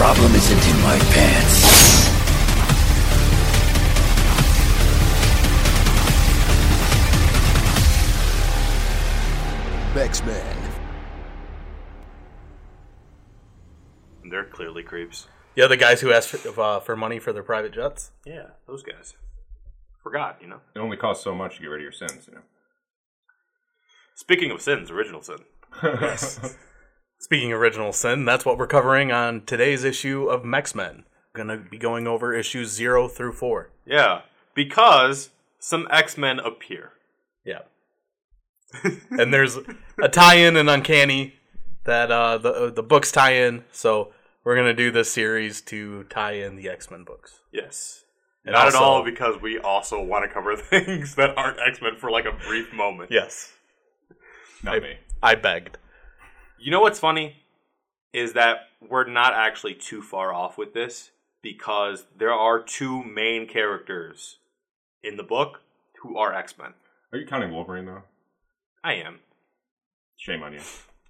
lady, the problem isn't in my pants. X-Men. They're clearly creeps. Yeah, the guys who asked for, uh, for money for their private jets. Yeah, those guys. Forgot, you know. It only costs so much to get rid of your sins, you know. Speaking of sins, original sin. Speaking of original sin, that's what we're covering on today's issue of X-Men. Gonna be going over issues zero through four. Yeah, because some X Men appear. Yeah. and there's a tie-in and Uncanny that uh, the uh, the books tie in. So we're gonna do this series to tie in the X-Men books. Yes. And Not at all because we also want to cover things that aren't X Men for like a brief moment. Yes, Not me. I begged. You know what's funny is that we're not actually too far off with this because there are two main characters in the book who are X Men. Are you counting Wolverine though? I am. Shame on you.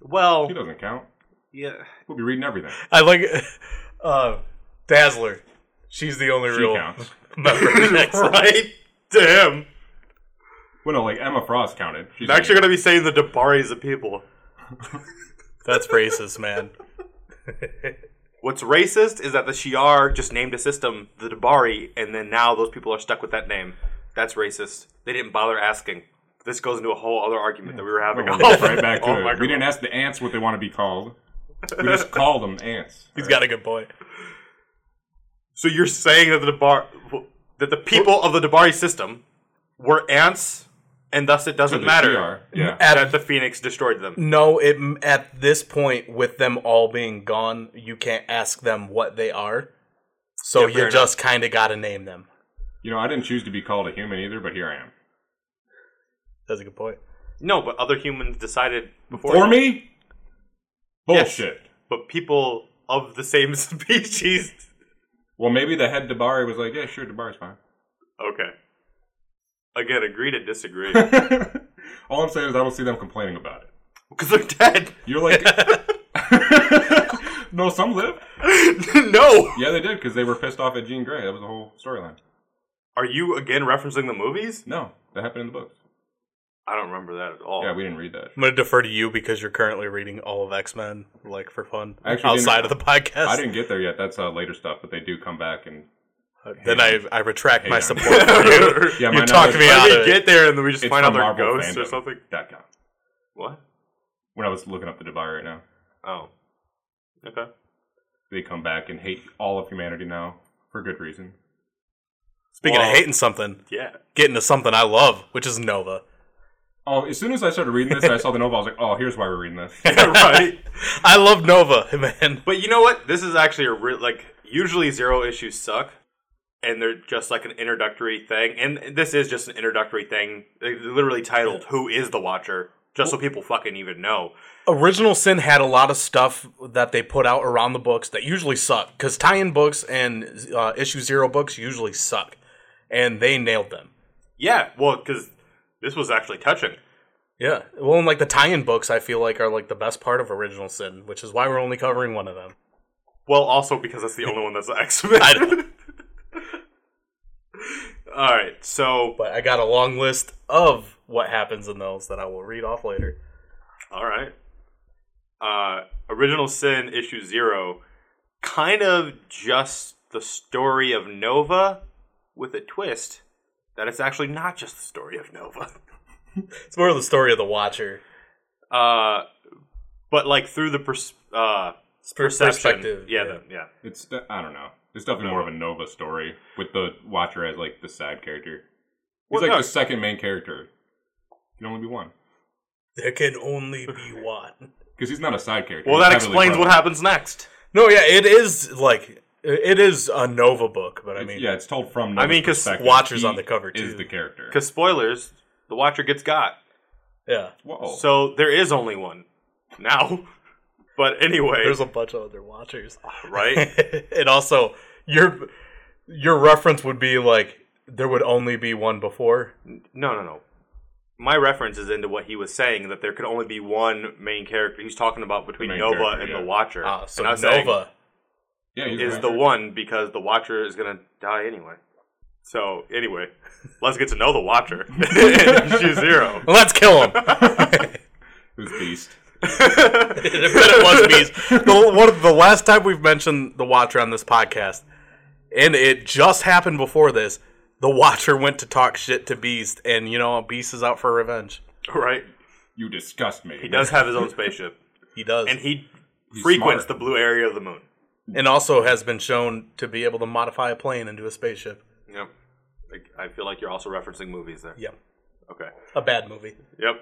Well, He doesn't count. yeah. We'll be reading everything. I like uh, Dazzler. She's the only She real counts. member of the X-Men. right? Damn. Well, no, like Emma Frost counted. She's I'm actually going to be saying the D'Baris of people. That's racist, man. What's racist is that the Shi'ar just named a system the D'Bari, and then now those people are stuck with that name. That's racist. They didn't bother asking. This goes into a whole other argument that we were having. Oh, we're off- right back to off it. We didn't ask the ants what they want to be called. We just called them ants. He's got a good point. So you're saying that the Dabar, that the people of the D'Bari system were ants, and thus it doesn't matter PR, Yeah. that the Phoenix destroyed them. No, it at this point with them all being gone, you can't ask them what they are. So Yeah, you just kind of got to name them. You know, I didn't choose to be called a human either, but here I am. That's a good point. No, but other humans decided before For you. me? Yes. Bullshit. But people of the same species. Well, maybe the head D'Bari was like, yeah, sure, D'Bari's fine. Okay. Again, agree to disagree. All I'm saying is I don't see them complaining about it. Because they're dead. You're like, no, some live. no. Yeah, they did because they were pissed off at Jean Grey. That was the whole storyline. Are you again referencing the movies? No, that happened in the books. I don't remember that at all. Yeah, we didn't read that. I'm going to defer to you because you're currently reading all of X Men, like for fun, I actually outside of the podcast. I didn't get there yet. That's uh, later stuff, but they do come back and then I I retract my on. support for you. yeah, you my talked knowledge- me Let out me of it. get there and then we just It's find out from they're Marvel ghosts or fandom. something. Dot com. What? When I was looking up the D'Bari right now, Oh. Okay. they come back and hate all of humanity now for good reason. Speaking Well- of hating something, Yeah. getting to something I love, which is Nova. Oh, as soon as I started reading this, and I saw the Nova. I was like, oh, here's why we're reading this. Right. I love Nova, man. But you know what? This is actually a real like usually zero issues suck, and they're just like an introductory thing. And this is just an introductory thing, literally titled "Who is the Watcher?" Just so people fucking even know. Original Sin had a lot of stuff that they put out around the books that usually suck because tie-in books and uh, issue zero books usually suck, and they nailed them. Yeah, well, because this was actually touching. Yeah, well, and like the tie-in books, I feel like are like the best part of Original Sin, which is why we're only covering one of them. Well, also because that's the only one that's X Men. I know. All right, so But I got a long list of what happens in those that I will read off later. all right, uh, Original Sin issue zero, kind of just the story of Nova with a twist that it's actually not just the story of Nova. It's more of the story of the Watcher. Uh, but like through the pers- uh, perception, Perspective, yeah, yeah. the- yeah. It's de- I don't know. It's definitely more of a Nova story with the Watcher as like the sad character. He's Well, like no. the second main character. Can only be one There can only be one. because he's not a side character. Well, He's that explains what happens next. No, yeah, it is like it is a Nova book, but I mean, yeah, it's told from. I mean, because. Watcher's He on the cover, Is the character? Because spoilers, the Watcher gets got. yeah. Whoa. So there is only one now. But anyway, There's a bunch of other Watchers, right? and also your your reference would be like there would only be one before. No, no, no. My reference is into what he was saying that there could only be one main character. He's talking about between Nova and yeah. the Watcher. Ah, so And I was saying- Nova Yeah, is an the one because the Watcher is gonna die anyway. So anyway, let's get to know the Watcher. Issue zero. Let's kill him. Who's Beast? I bet it was Beast. The, one of the last time we've mentioned the Watcher on this podcast, and it just happened before this. The Watcher went to talk shit to Beast, and you know Beast is out for revenge. right? You disgust me. He does have his own spaceship, He does, and he He's frequents smart. the blue area of the moon. and also has been shown to be able to modify a plane into a spaceship. Yep. Like, I feel like you're also referencing movies there. Yep, Okay. a bad movie Yep.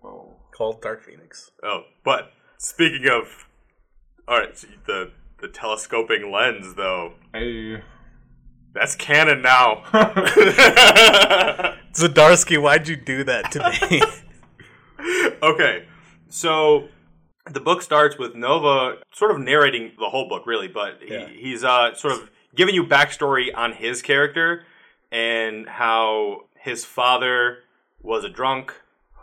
Whoa. Called Dark Phoenix. Oh, but speaking of, all right, so the the telescoping lens though, Hey. that's canon now. Zdarsky, why'd you do that to me? okay, so the book starts with Nova sort of narrating the whole book, really, but he, Yeah. he's uh, sort of giving you backstory on his character and how his father was a drunk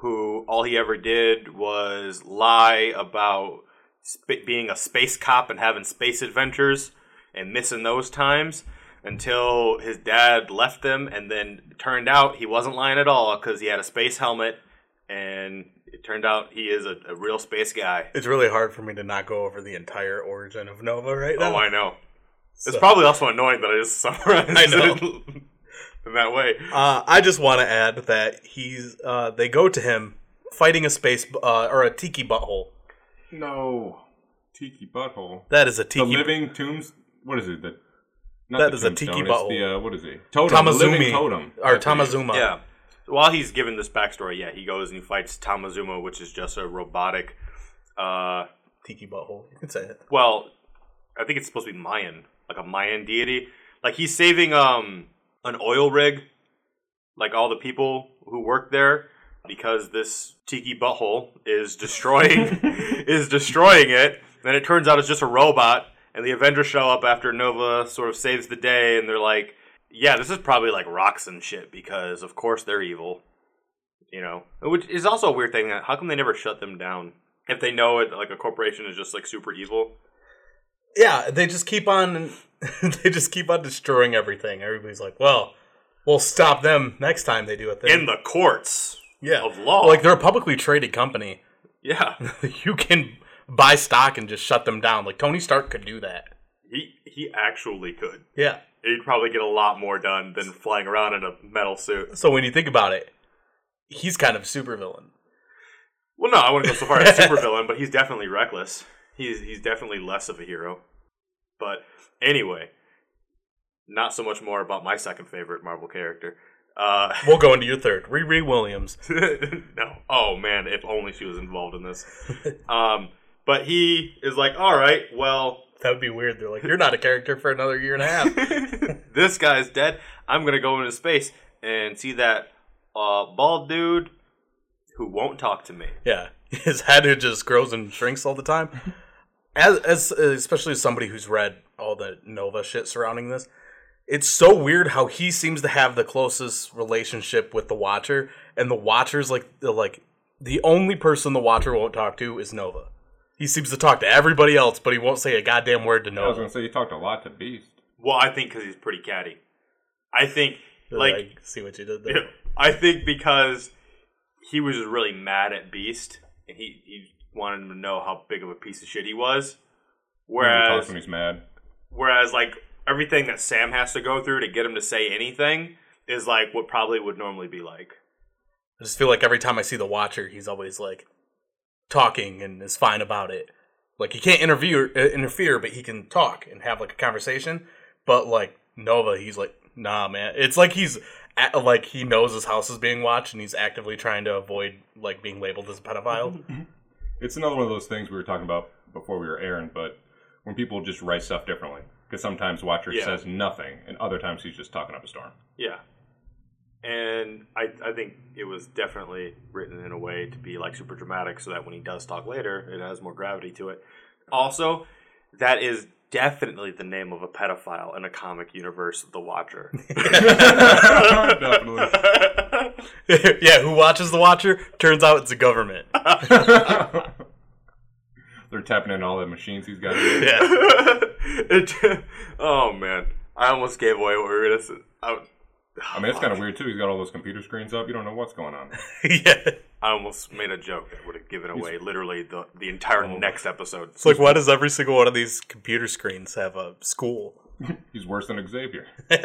who all he ever did was lie about sp- being a space cop and having space adventures and missing those times until his dad left them and then turned out he wasn't lying at all because he had a space helmet and it turned out he is a, a real space guy it's really hard for me to not go over the entire origin of Nova right oh, now. oh i know it's probably also annoying that i just summarized I know. It in that way Uh, I just want to add that he's. Uh, they go to him fighting a space uh, or a tiki butthole. No. Tiki butthole. That is a The tiki. living tombs. What is it? The, not That the is a tiki tombstone, butthole. The, uh, what is he? Totem. the living Tomazooma totem. or That's what he is. Tomazooma. Yeah. While he's giving this backstory, yeah, he goes and he fights Tomazooma, which is just a robotic. Uh, Tiki butthole. You can say it. well, I think it's supposed to be Mayan, like a Mayan deity. Like he's saving um an oil rig, like all the people who work there, because this tiki butthole is destroying is destroying it. Then it turns out it's just a robot, and the Avengers show up after Nova sort of saves the day, and they're like, "Yeah, this is probably like Roxxon shit because of course they're evil." You know, which is also a weird thing. That how come they never shut them down if they know it? Like a corporation is just like super evil. Yeah, they just keep on. they just keep on destroying everything. Everybody's like, "Well, we'll stop them next time they do a thing." in the courts yeah, of law. like they're a publicly traded company. yeah, you can buy stock and just shut them down. Like Tony Stark could do that. he he actually could. Yeah. He'd probably get a lot more done than flying around in a metal suit. So when you think about it, he's kind of a supervillain. Well, no, I wouldn't go so far as supervillain, but he's definitely reckless. He's he's definitely less of a hero. But anyway, not so much more about my second favorite Marvel character. Uh, We'll go into your third. Riri Williams. no. Oh man, if only she was involved in this. Um, but he is like, all right, well, That would be weird. They're like, you're not a character for another year and a half. this guy's dead. I'm gonna go into space and see that uh, bald dude who won't talk to me. yeah, his head just grows and shrinks all the time. As, as especially as somebody who's read all the Nova shit surrounding this, it's so weird how he seems to have the closest relationship with the Watcher, and the Watcher's like the like the only person the Watcher won't talk to is Nova. He seems to talk to everybody else, but he won't say a goddamn word to Nova. I was gonna say you talked a lot to Beast. Well, I think because he's pretty catty. I think like Like, see what you did there. I think because he was really mad at Beast and he he wanted him to know how big of a piece of shit he was. Whereas when he's mad. whereas like everything that Sam has to go through to get him to say anything is like what probably would normally be like. I just feel like every time I see the Watcher, he's always like talking and is fine about it. Like he can't interfere, uh, interfere, but he can talk and have like a conversation. But like Nova, he's like, nah, man. It's like he's a like he knows his house is being watched and he's actively trying to avoid like being labeled as a pedophile. Mm-hmm, mm-hmm. It's another one of those things we were talking about before we were airing, but when people just write stuff differently. Because sometimes Watcher Yeah. says nothing, and other times he's just talking up a storm. Yeah. And I, I think it was definitely written in a way to be like super dramatic so that when he does talk later, it has more gravity to it. Also, that is definitely the name of a pedophile in a comic universe, of The Watcher. Definitely. yeah, who watches the Watcher? Turns out it's the government. They're tapping in all the machines he's got. Yeah. It- oh man, I almost gave away what we were gonna say. I, I mean, it's kind of weird too. He's got all those computer screens up. You don't know what's going on. yeah. I almost made a joke that would have given away literally the the entire Oh. next episode. It's like, why does every single one of these computer screens have a school? He's worse than Xavier.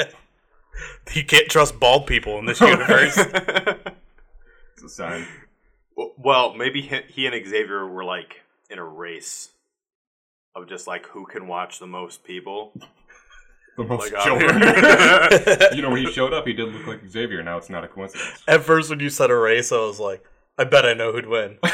You can't trust bald people in this universe. It's a sign. well, maybe he, he and Xavier were like in a race of just like who can watch the most people. The most Like, children. you know, when he showed up, he did look like Xavier. Now it's not a coincidence. At first, when you said a race, I was like, I bet I know who'd win.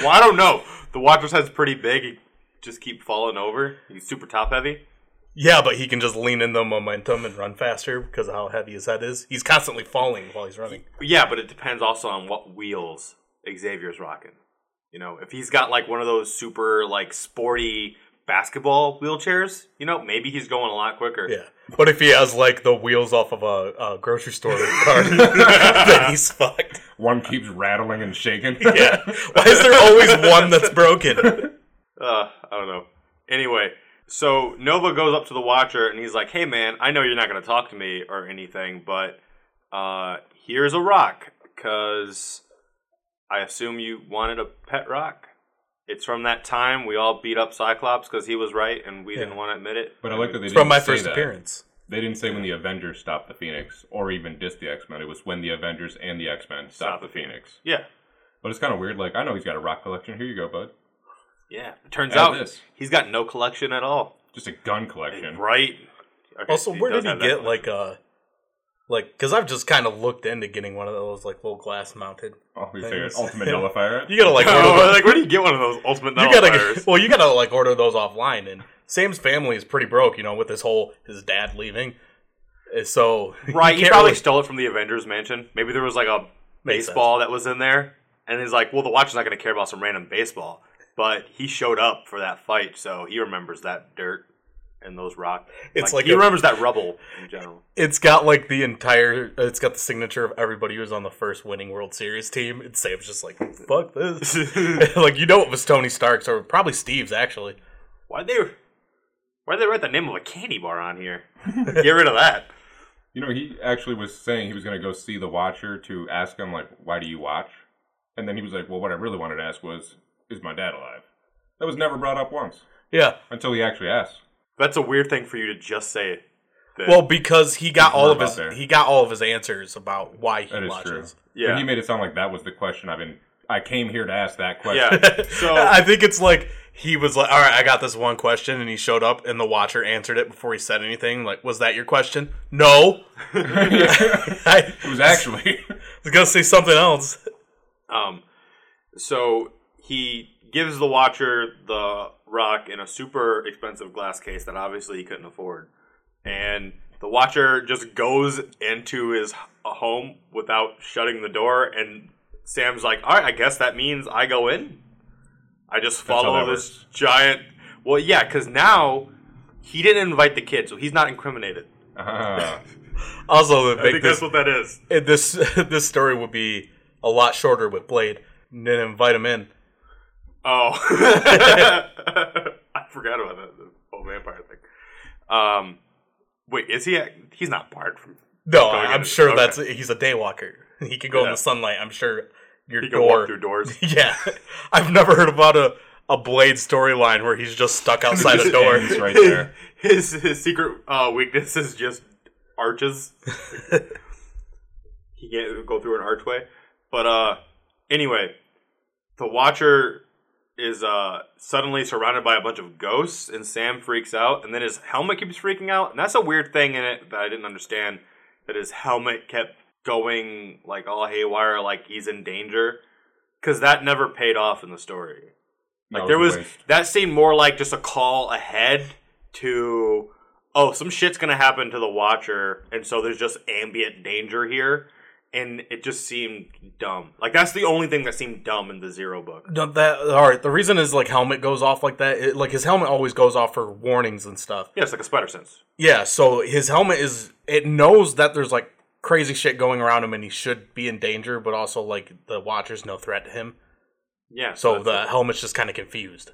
Well, I don't know. The Watcher's head's pretty big. He just keep falling over. He's super top heavy. yeah, but he can just lean in the momentum and run faster because of how heavy his head is. He's constantly falling while he's running. Yeah, but it depends also on what wheels Xavier's rocking. You know, if he's got like one of those super like sporty basketball wheelchairs, you know, maybe he's going a lot quicker. Yeah. But if he has like the wheels off of a, a grocery store cart, then he's fucked. One keeps rattling and shaking. Yeah. Why is there always one that's broken? Uh, I don't know. Anyway, so Nova goes up to the Watcher and he's like, "Hey, man, I know you're not going to talk to me or anything, but uh, here's a rock because I assume you wanted a pet rock. It's from that time we all beat up Cyclops because he was right and we didn't want to admit it. But I like that they It's didn't from my say first that. appearance. They didn't say when the Avengers stopped the Phoenix or even dissed the X Men. It was when the Avengers and the X Men stopped the Phoenix. Yeah, But it's kind of weird. Like, I know he's got a rock collection. Here you go, bud. yeah. It turns Add out this. he's got no collection at all. Just a gun collection. Right. Okay, Also, where does did he get collection. like a like? Because I've just kind of looked into getting one of those like little glass mounted. Oh, you say an Things. ultimate nullifier. You gotta like order like where do you get one of those ultimate you gotta nullifiers? well, you gotta like order those offline. And Sam's family is pretty broke, you know, with this whole his dad leaving. Uh, So Right, he probably really- stole it from the Avengers mansion. Maybe there was like a Makes baseball that was in there, and he's like, "Well, the watch is not going to care about some random baseball." But he showed up for that fight, so he remembers that dirt and those rocks. It's like he a- remembers that rubble in general. It's got like the entire. It's got the signature of everybody who was on the first winning World Series team. And Sam's just like, fuck this. like you know, it was Tony Stark's or probably Steve's actually. Why'd they? Why'd they write the name of a candy bar on here? Get rid of that. You know, he actually was saying he was going to go see the Watcher to ask him, like, why do you watch? And then he was like, well, what I really wanted to ask was, is my dad alive? That was never brought up once Yeah. until he actually asked. That's a weird thing for you to just say. That- Well, because he got There's all more of his there. he got all of his answers about why he That is watches. Yeah. But he made it sound like that was the question I've been. I came here to ask that question. yeah. So I think it's like he was like, "All right, I got this one question," and he showed up, and the Watcher answered it before he said anything. Like, was that your question? No, I It was actually. was gonna say something else. Um, so he gives the Watcher the rock in a super expensive glass case that obviously he couldn't afford, and the Watcher just goes into his home without shutting the door. And Sam's like, "All right, I guess that means I go in. I just follow this works. giant." Well, yeah, because now he didn't invite the kid, so he's not incriminated. Ah. Also, the I think this, that's what that is. it- this this story would be a lot shorter with Blade. Didn't invite him in. Oh, I forgot about that the whole vampire thing. Um, wait, is he? a- He's not barred from. No, I'm sure Okay. that's he's a daywalker. He can go in the sunlight. I'm sure your He can door. walk through doors. Yeah, I've never heard about a a Blade storyline where he's just stuck outside a door. right there. His his secret uh, weakness is just arches. he can't go through an archway. But uh, anyway, the Watcher is uh suddenly surrounded by a bunch of ghosts, and Sam freaks out, and then his helmet keeps freaking out, and that's a weird thing in it that I didn't understand. That his helmet kept going like all haywire, like he's in danger, because that never paid off in the story. Like That there was waste. that seemed more like just a call ahead to oh some shit's gonna happen to the watcher and so there's just ambient danger here and it just seemed dumb like that's the only thing that seemed dumb in the zero book No, that all right. The reason is like helmet goes off like that. It, like his helmet always goes off for warnings and stuff. yeah it's like a spider sense Yeah, so his helmet is it knows that there's like crazy shit going around him and he should be in danger, but also like the Watcher's no threat to him. Yeah. So the it. helmet's just kind of confused.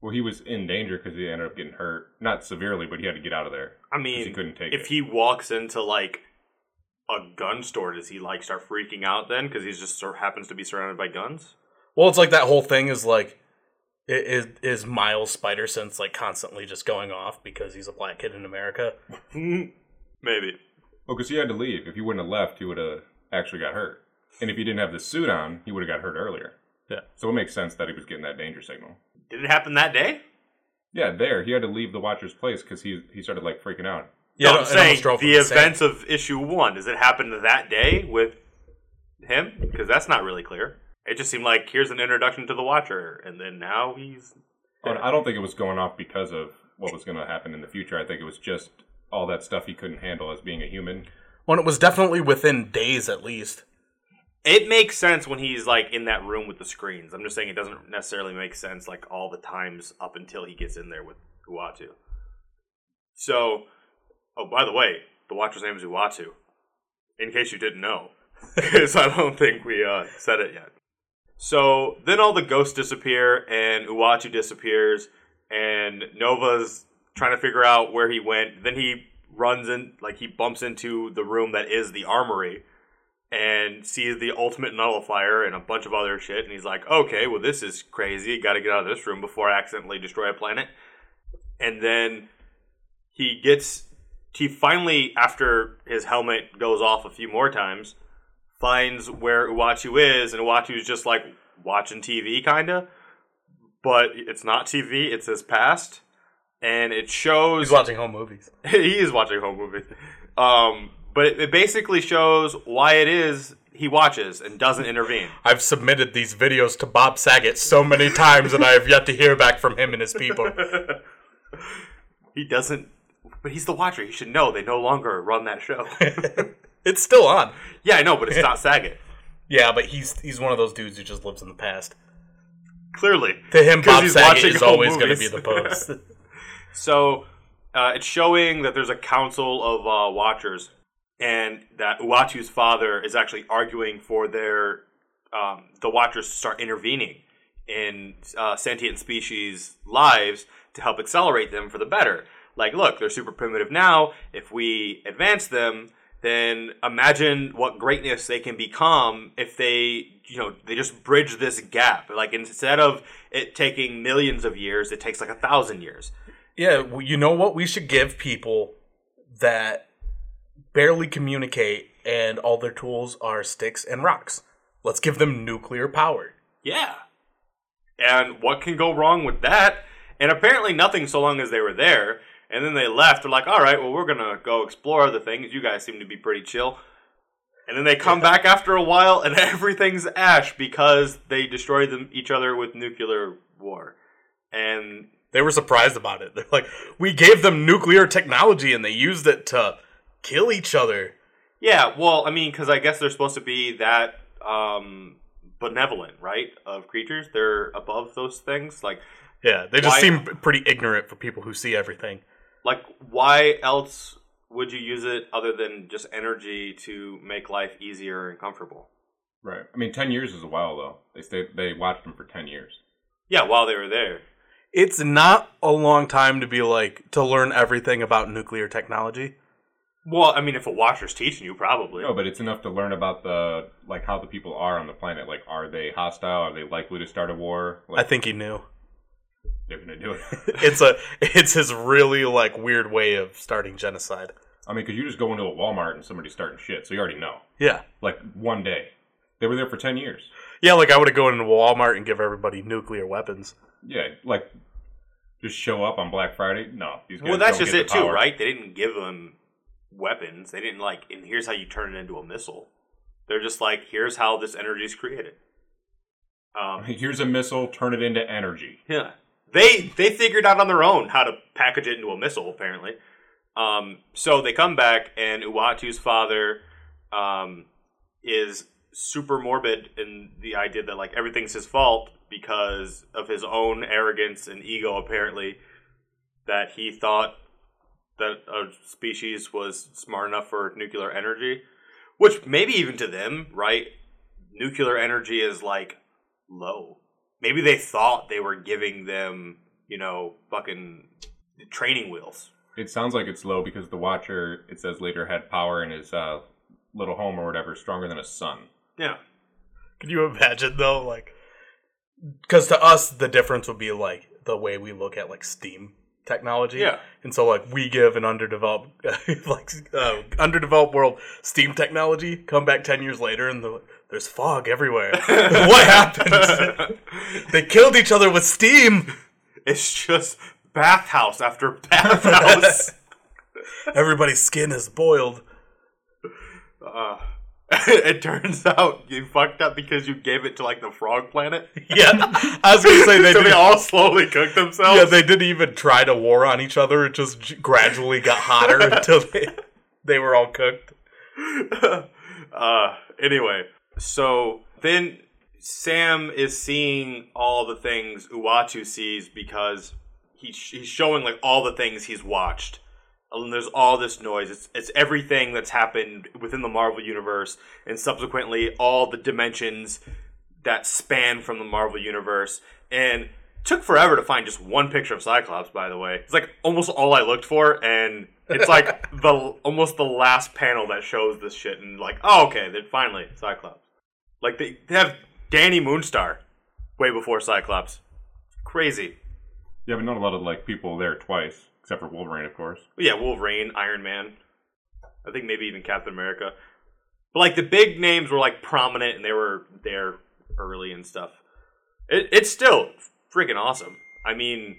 Well, he was in danger because he ended up getting hurt, not severely, but he had to get out of there. I mean, he couldn't take if it. he walks into like a gun store, does he like start freaking out then because he's just sort of happens to be surrounded by guns? Well, it's like that whole thing is like, i- is is Miles Spider Sense like constantly just going off because he's a black kid in America? Maybe. Oh, well, because he had to leave. If he wouldn't have left, he would have actually got hurt. And if he didn't have the suit on, he would have got hurt earlier. Yeah. So it makes sense that he was getting that danger signal. Did it happen that day? Yeah, there he had to leave the Watcher's place because he he started like freaking out. Yeah, no, I'm saying drove the insane. events of issue one. Does it happen that day with him? Because that's not really clear. It just seemed like here's an introduction to the Watcher, and then now he's. And I don't think it was going off because of what was going to happen in the future. I think it was just all that stuff he couldn't handle as being a human. Well, it was definitely within days at least. It makes sense when he's like in that room with the screens. I'm just saying it doesn't necessarily make sense like all the times up until he gets in there with Uatu. So, oh by the way, the Watcher's name is Uatu. In case you didn't know, because I don't think we uh, said it yet. So then all the ghosts disappear and Uatu disappears, and Nova's trying to figure out where he went. Then he runs in, like he bumps into the room that is the armory and sees the ultimate nullifier and a bunch of other shit. And he's like, okay, well, this is crazy. Got to get out of this room before I accidentally destroy a planet. And then he gets, he finally, after his helmet goes off a few more times, finds where Uatu is. And Uatu's just like watching TV, kind of. But it's not TV, it's his past. And it shows He's watching home movies. he is watching home movies. Um, but it, it basically shows why it is he watches and doesn't intervene. I've submitted these videos to Bob Saget so many times, and I have yet to hear back from him and his people. He doesn't, but he's the watcher. He should know they no longer run that show. It's still on. yeah, I know, but it's not Saget. Yeah, but he's he's one of those dudes who just lives in the past. Clearly, To him, Bob Saget watching is always going to be the post. So uh, it's showing that there's a council of uh, watchers, and that Uatu's father is actually arguing for their um, the watchers to start intervening in uh, sentient species' lives to help accelerate them for the better. Like, look, they're super primitive now. If we advance them, then imagine what greatness they can become if they, you know, they just bridge this gap. Like instead of it taking millions of years, it takes like a thousand years. yeah, well, you know what? We should give people that barely communicate and all their tools are sticks and rocks. Let's give them nuclear power. Yeah. And what can go wrong with that? And apparently nothing so long as they were there. And then they left. They're like, all right, well, we're going to go explore other things. You guys seem to be pretty chill. And then they come back after a while and everything's ash because they destroyed them, each other with nuclear war. And They were surprised about it. They're like, we gave them nuclear technology and they used it to kill each other. yeah, well, I mean, because I guess they're supposed to be that um, benevolent, right? Of creatures. They're above those things. Like, Yeah, they just Why- seem pretty ignorant for people who see everything. Like, why else would you use it other than just energy to make life easier and comfortable? Right. I mean, ten years is a while though. They stayed. They watched him for ten years. Yeah, while they were there. It's not a long time to be like to learn everything about nuclear technology. Well, I mean, if a watcher's teaching you, probably. No, but it's enough to learn about the like how the people are on the planet. Like, are they hostile? Are they likely to start a war? I think he knew. They're gonna do it. It's a it's his really like weird way of starting genocide. I mean, because you just go into a Walmart and somebody's starting shit, so you already know. Yeah. Like one day, they were there for ten years. Yeah, like I would have gone into Walmart and give everybody nuclear weapons. Yeah, like just show up on Black Friday. No, these guys well, that's don't just get it too, power. right? They didn't give them weapons. They didn't like, and here's how you turn it into a missile. They're just like, here's how this energy is created. Um, Here's a missile. Turn it into energy. Yeah. They they figured out on their own how to package it into a missile, apparently. Um, so they come back, and Uatu's father um, is super morbid in the idea that like everything's his fault because of his own arrogance and ego, apparently. That he thought that a species was smart enough for nuclear energy, which maybe even to them, right? Nuclear energy is like low maybe they thought they were giving them, you know, fucking training wheels. It sounds like it's low because the Watcher, it says later, had power in his uh, little home or whatever, stronger than a sun. Yeah. Can you imagine though, like, because to us the difference would be like the way we look at like Steam technology. Yeah. And so like we give an underdeveloped, like uh, underdeveloped world Steam technology. Come back ten years later and the, there's fog everywhere. what happened? they killed each other with Steam. It's just bathhouse after bathhouse. Everybody's skin is boiled. uh, it turns out you fucked up because you gave it to like the frog planet. Yeah, I was gonna say they so they all slowly cooked themselves. Yeah, they didn't even try to war on each other. It just gradually got hotter until they, they were all cooked. uh, anyway, so then Sam is seeing all the things Uatu sees because he's he's showing like all the things he's watched. And there's all this noise. It's it's everything that's happened within the Marvel universe, and subsequently all the dimensions that span from the Marvel universe. And took forever to find just one picture of Cyclops. By the way, it's like almost all I looked for, and it's like the almost the last panel that shows this shit. And like, oh okay, then finally Cyclops. Like they, they have Dani Moonstar way before Cyclops. Crazy. Yeah, but not a lot of like people there twice, except for Wolverine, of course. But yeah, Wolverine, Iron Man. I think maybe even Captain America. But like the big names were like prominent and they were there early and stuff. It, it's still freaking awesome. I mean,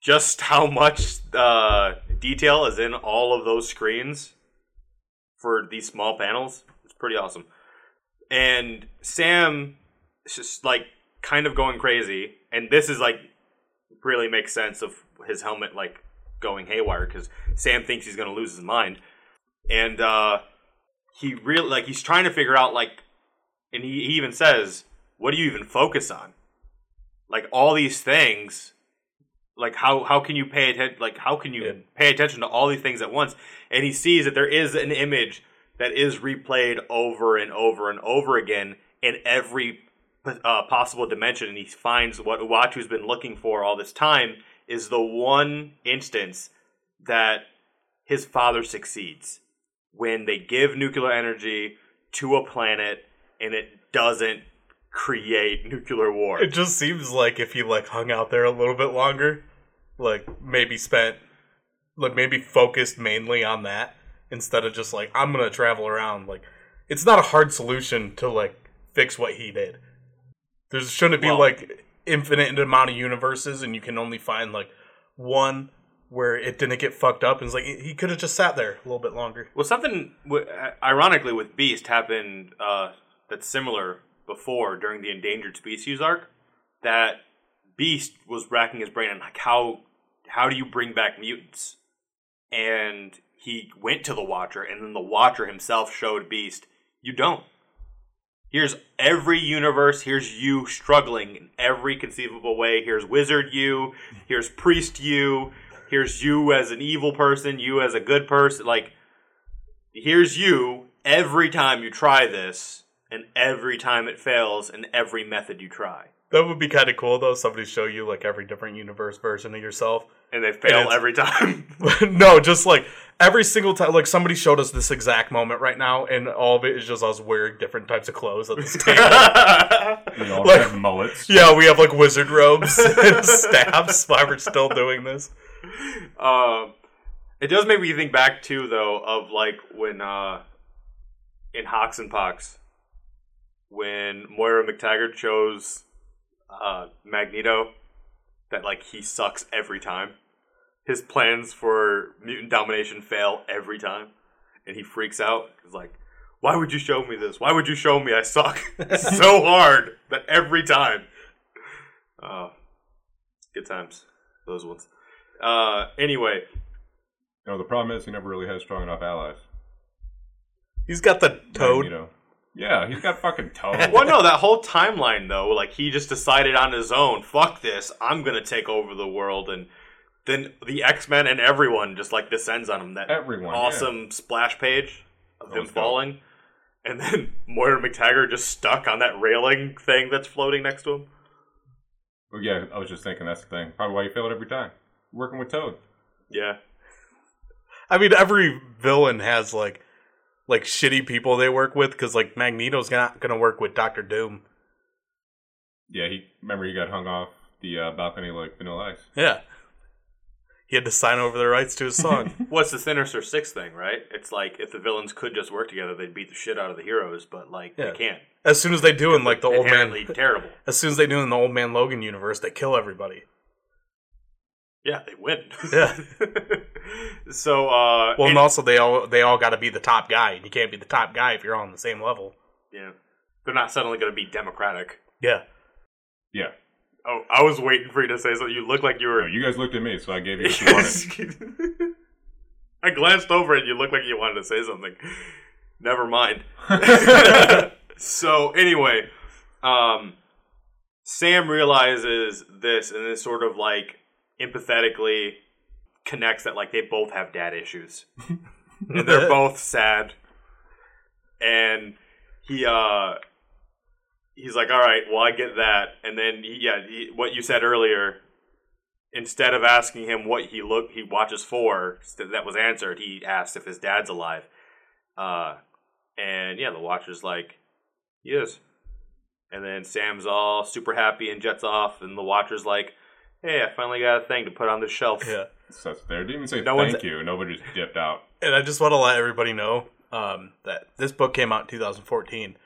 just how much uh, detail is in all of those screens for these small panels. It's pretty awesome. And Sam is just like kind of going crazy. And this is like really makes sense of his helmet like going haywire because Sam thinks he's gonna lose his mind, and uh, he really like he's trying to figure out like, and he, he even says, "What do you even focus on? Like all these things, like how how can you pay attention? Like how can you Yeah. pay attention to all these things at once?" And he sees that there is an image that is replayed over and over and over again in every uh, possible dimension, and he finds what Uatu's been looking for all this time is the one instance that his father succeeds when they give nuclear energy to a planet and it doesn't create nuclear war. It just seems like if he like hung out there a little bit longer, like maybe spent, like maybe focused mainly on that instead of just like I'm gonna travel around. Like it's not a hard solution to like fix what he did. There shouldn't be Well- like infinite amount of universes, and you can only find like one where it didn't get fucked up. And it's like he could have just sat there a little bit longer. Well, something ironically with Beast happened uh, that's similar before during the endangered species arc. That Beast was racking his brain on like how how do you bring back mutants, and he went to the Watcher, and then the Watcher himself showed Beast, you don't. Here's every universe. Here's you struggling in every conceivable way. Here's wizard you. Here's priest you. Here's you as an evil person. You as a good person. Like, here's you every time you try this, and every time it fails, and every method you try, That would be kind of cool though. Somebody show you like every different universe version of yourself. and they fail it's- every time. no, just like every single time. Like somebody showed us this exact moment right now, and all of it is just us wearing different types of clothes at this table. We all Like- have mullets. yeah, we have like wizard robes and staffs Why we're still doing this. Um, it does make me think back too, though, of like when uh, in HoX and PoX, when Moira McTaggart chose uh, Magneto, that like he sucks every time. His plans for mutant domination fail every time, and he freaks out. He's like, "Why would you show me this? Why would you show me I suck so hard that every time?" Uh, good times, those ones. Uh, anyway, No, the problem is he never really has strong enough allies. He's got the toad. You know. Yeah, he's got fucking toad. well, no, that whole timeline though, like he just decided on his own, fuck this, I'm gonna take over the world, and then the X Men and everyone just like descends on him. That Everyone, yeah. awesome splash page of him was dope. falling, and then Moira McTaggart just stuck on that railing thing that's floating next to him. Well, yeah, I was just thinking that's the thing. Probably why you fail it every time. Working with Toad. Yeah. I mean, every villain has like like shitty people they work with because like Magneto's not gonna work with Doctor Doom. Yeah, he remember he got hung off the uh, balcony like Vanilla Ice. Yeah, he had to sign over the rights to his song. What's the Sinister Six thing, right? It's like if the villains could just work together, they'd beat the shit out of the heroes, but like Yeah. they can't. as soon as they do in like the old Inherently man, terrible. as soon as they do in the old man Logan universe, they kill everybody. Yeah, they win. Yeah. so, uh, Well, and- and also they all they all got to be the top guy, and you can't be the top guy if you're on the same level. yeah, they're not suddenly going to be democratic. Yeah, Yeah. Oh, I was waiting for you to say something. You look like you No, were. you guys looked at me, so I gave you what you wanted. I glanced over it. You looked like you wanted to say something. Never mind. so anyway, um, Sam realizes this and then sort of like empathetically connects that like they both have dad issues and they're both sad and he uh he's like all right well i get that and then he, yeah he, what you said earlier instead of asking him what he look he watches for that was answered he asked if his dad's alive uh and yeah the watcher's like he is and then sam's all super happy and jets off and the watcher's like hey i finally got a thing to put on the shelf yeah. So there. Didn't even say No thank you. Nobody just dipped out. And I just want to let everybody know um, that this book came out in 2014.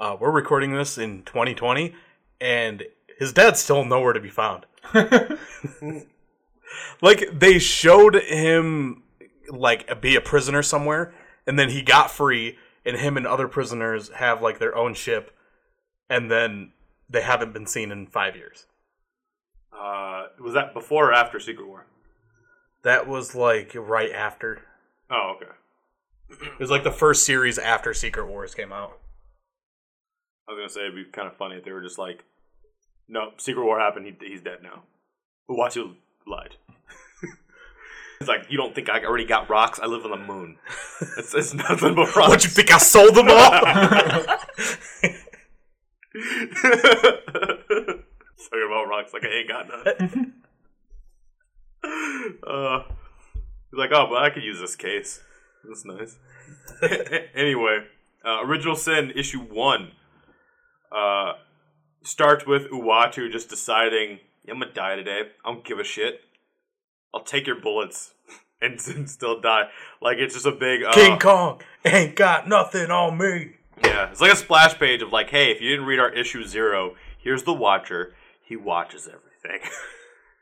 Uh, we're recording this in 2020, and his dad's still nowhere to be found. like they showed him like be a prisoner somewhere, and then he got free, and him and other prisoners have like their own ship, and then they haven't been seen in five years. uh was that before or after secret war That was like right after. oh okay It was like the first series after Secret Wars came out. I was gonna say it'd be kind of funny if they were just like, "No, Secret War happened. He, he's dead now." Uatu lied. it's like you don't think I already got rocks? I live on the moon. It's, it's nothing but rocks. What you think I sold them all? Talking about rocks like I ain't got none. uh, he's like, oh, but I could use this case. That's nice. anyway, uh, Original Sin issue one uh, starts with Uatu just deciding, I'm gonna die today. I don't give a shit. I'll take your bullets and, and still die. Like it's just a big uh, King Kong ain't got nothing on me. yeah, it's like a splash page of like, hey, if you didn't read our issue zero, here's the Watcher. He watches everything.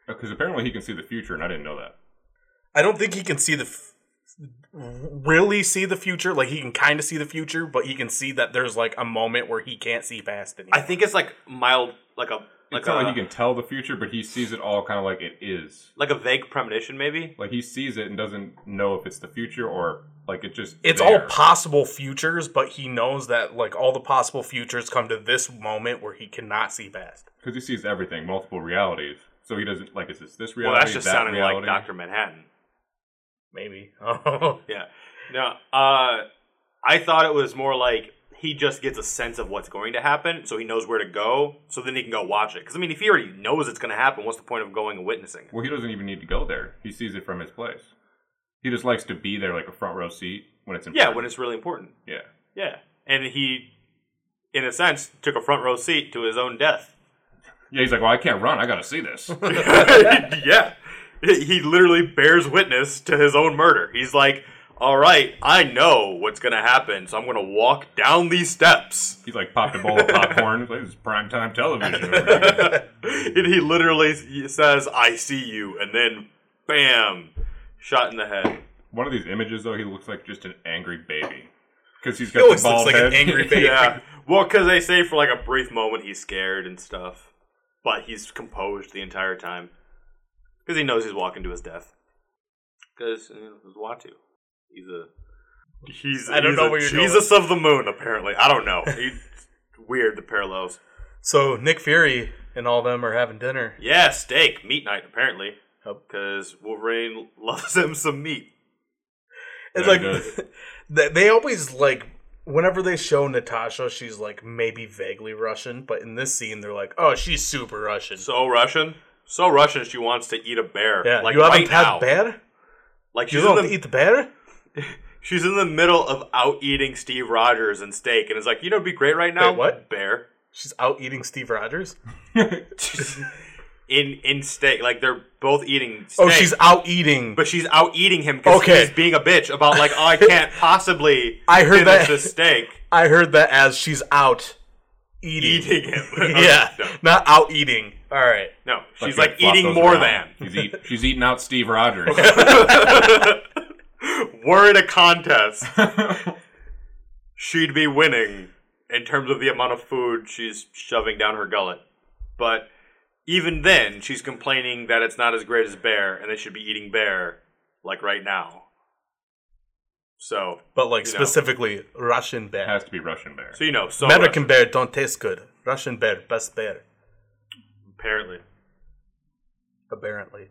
Because apparently he can see the future, and I didn't know that. I don't think he can see the f- really see the future. Like he can kind of see the future, but he can see that there's like a moment where he can't see past it. I think it's like mild, like a like It's a not like he can tell the future, but he sees it all kind of like it is. like a vague premonition, maybe. Like he sees it and doesn't know if it's the future or like it just. it's there. all possible futures, but he knows that like all the possible futures come to this moment where he cannot see past. because he sees everything, multiple realities. So he doesn't like. Is this this reality? Well, reality? that's just that sounding reality? like Doctor Manhattan. Maybe. Oh, Yeah. No, uh, I thought it was more like he just gets a sense of what's going to happen, so he knows where to go, so then he can go watch it. Because I mean, if he already knows it's going to happen, what's the point of going and witnessing? Well, he doesn't even need to go there. He sees it from his place. He just likes to be there, like a front row seat when it's Yeah, when it's really important. yeah. Yeah, and he, in a sense, took a front row seat to his own death. Yeah, he's like, well, I can't run. I got to see this. yeah. He literally bears witness to his own murder. He's like, all right, I know what's going to happen, so I'm going to walk down these steps. He's like popped a bowl of popcorn. He's like, this is primetime television. over here." and he literally says, I see you, and then bam, shot in the head. One of these images, though, he looks like just an angry baby because he's got the always looks bald like an angry baby. Yeah. Well, because they say for like a brief moment he's scared and stuff, but he's composed the entire time because he knows he's walking to his death. Because you know, he's Uatu. He's a he's I don't he's know a where you're Jesus of the moon. Apparently, I don't know. He's weird the parallels. So Nick Fury and all them are having dinner. Yeah, steak meat night apparently because Yep. because Wolverine loves him some meat. It's like he does. they they always like whenever they show Natasha, she's like maybe vaguely Russian, but in this scene, they're like, oh, she's super Russian. So Russian, so Russian. She wants to eat a bear. yeah, like you haven't right had now. bear? Like You she's in, don't the, eat the bear? she's in the middle of out eating Steve Rogers and steak, and it's like you know, it'd be great right now. Wait, what? bear? She's out eating Steve Rogers. in in steak, like they're both eating. Oh, steak, Oh, she's out eating. but she's out eating him because Okay. he's being a bitch about like, oh, I can't possibly. I heard finish that- this steak I heard that as she's out eating. eating him. yeah, no, not out eating. All right. no, she's Like, like, eating more around. than. She's, eat, she's eating out Steve Rogers. Were it a contest, she'd be winning in terms of the amount of food she's shoving down her gullet. But even then, she's complaining that it's not as great as bear, and they should be eating bear like right now. So, But like You know. specifically Russian bear. Has to be Russian bear. so you know, so American bear don't taste good. Russian bear, best bear. apparently. Apparently.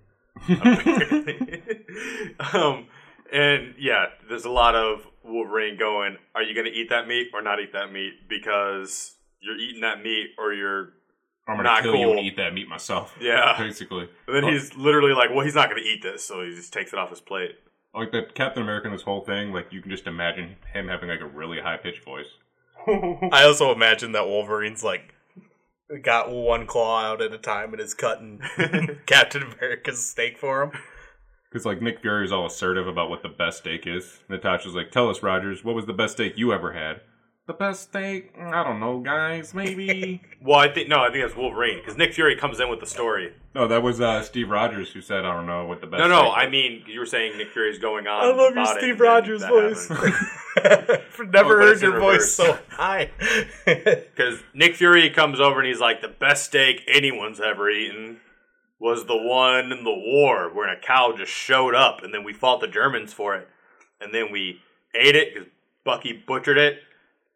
Apparently. um, and yeah, there's a lot of Wolverine going, are you going to eat that meat or not eat that meat? Because you're eating that meat or you're. I'm gonna Not kill you and eat that meat myself. Yeah. basically. And then he's literally like, well, he's not going to eat this, so he just takes it off his plate. Like the Captain America. in This whole thing, like you can just imagine him having like a really high pitched voice. I also imagine that Wolverine's like got one claw out at a time and is cutting Captain America's steak for him. Because like Nick Fury is all assertive about what the best steak is. Natasha's like, "Tell us, Rogers, what was the best steak you ever had?" The best steak? Mm, I don't know, guys. Maybe. Well, I think, no, I think that's Wolverine, because Nick Fury comes in with the story. no, that was uh, Steve Rogers who said, "I don't know what the best." No, no, I was." mean, you were saying Nick Fury's going on. I love your about it, Steve Rogers voice. I've Never Oh, heard your voice reverse. so high. Because Nick Fury comes over and he's like, the best steak anyone's ever eaten was the one in the war where a cow just showed up and then we fought the Germans for it. And then we ate it because Bucky butchered it.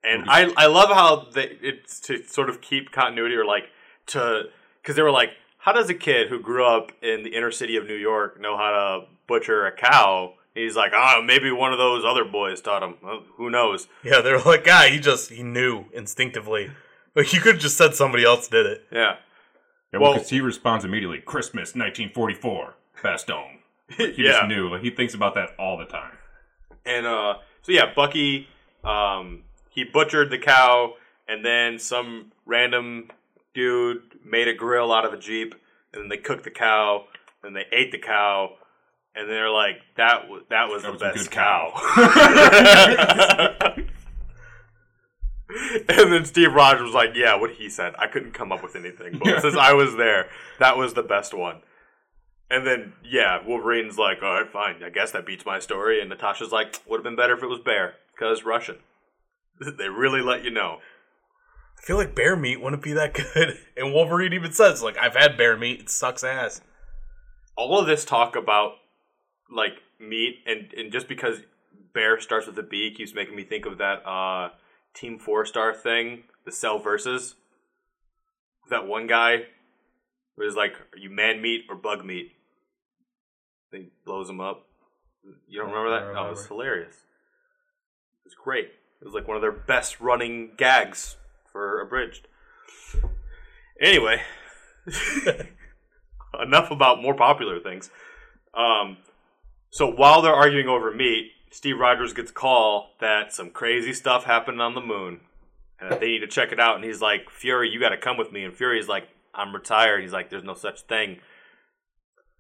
And I, I love how they, it's to sort of keep continuity or like to, because they were like, how does a kid who grew up in the inner city of New York know how to butcher a cow? He's like, ah, maybe one of those other boys taught him. Well, who knows? yeah, they're like, guy, he just he knew instinctively. Like you could have just said somebody else did it. Yeah. yeah, well- because he responds immediately. Christmas, 1944, Bastogne. He yeah. just knew. Like he thinks about that all the time. And uh, so yeah, Bucky, um, he butchered the cow, and then some random dude made a grill out of a jeep, and then they cooked the cow, and they ate the cow, and they're like, "That was that was the was best cow." cow. and then Steve Rogers was like, "Yeah, what he said. I couldn't come up with anything, but since I was there, that was the best one." And then, yeah, Wolverine's like, all right, fine. I guess that beats my story. And Natasha's like, would have been better if it was bear, because Russian. they really let you know. I feel like bear meat wouldn't be that good. And Wolverine even says, like, I've had bear meat, it sucks ass. All of this talk about, like, meat, and, and just because bear starts with a B keeps making me think of that uh, Team Four Star thing, the Cell Versus. That one guy was like, are you man meat or bug meat? He blows him up. You don't remember that? I Oh, it was hilarious. It was great. It was like one of their best running gags for Abridged. Anyway, enough about more popular things. Um, so while they're arguing over meat, Steve Rogers gets a call that some crazy stuff happened on the moon, and that they need to check it out. And he's like, "Fury, you got to come with me." And Fury's like, "I'm retired." He's like, "There's no such thing."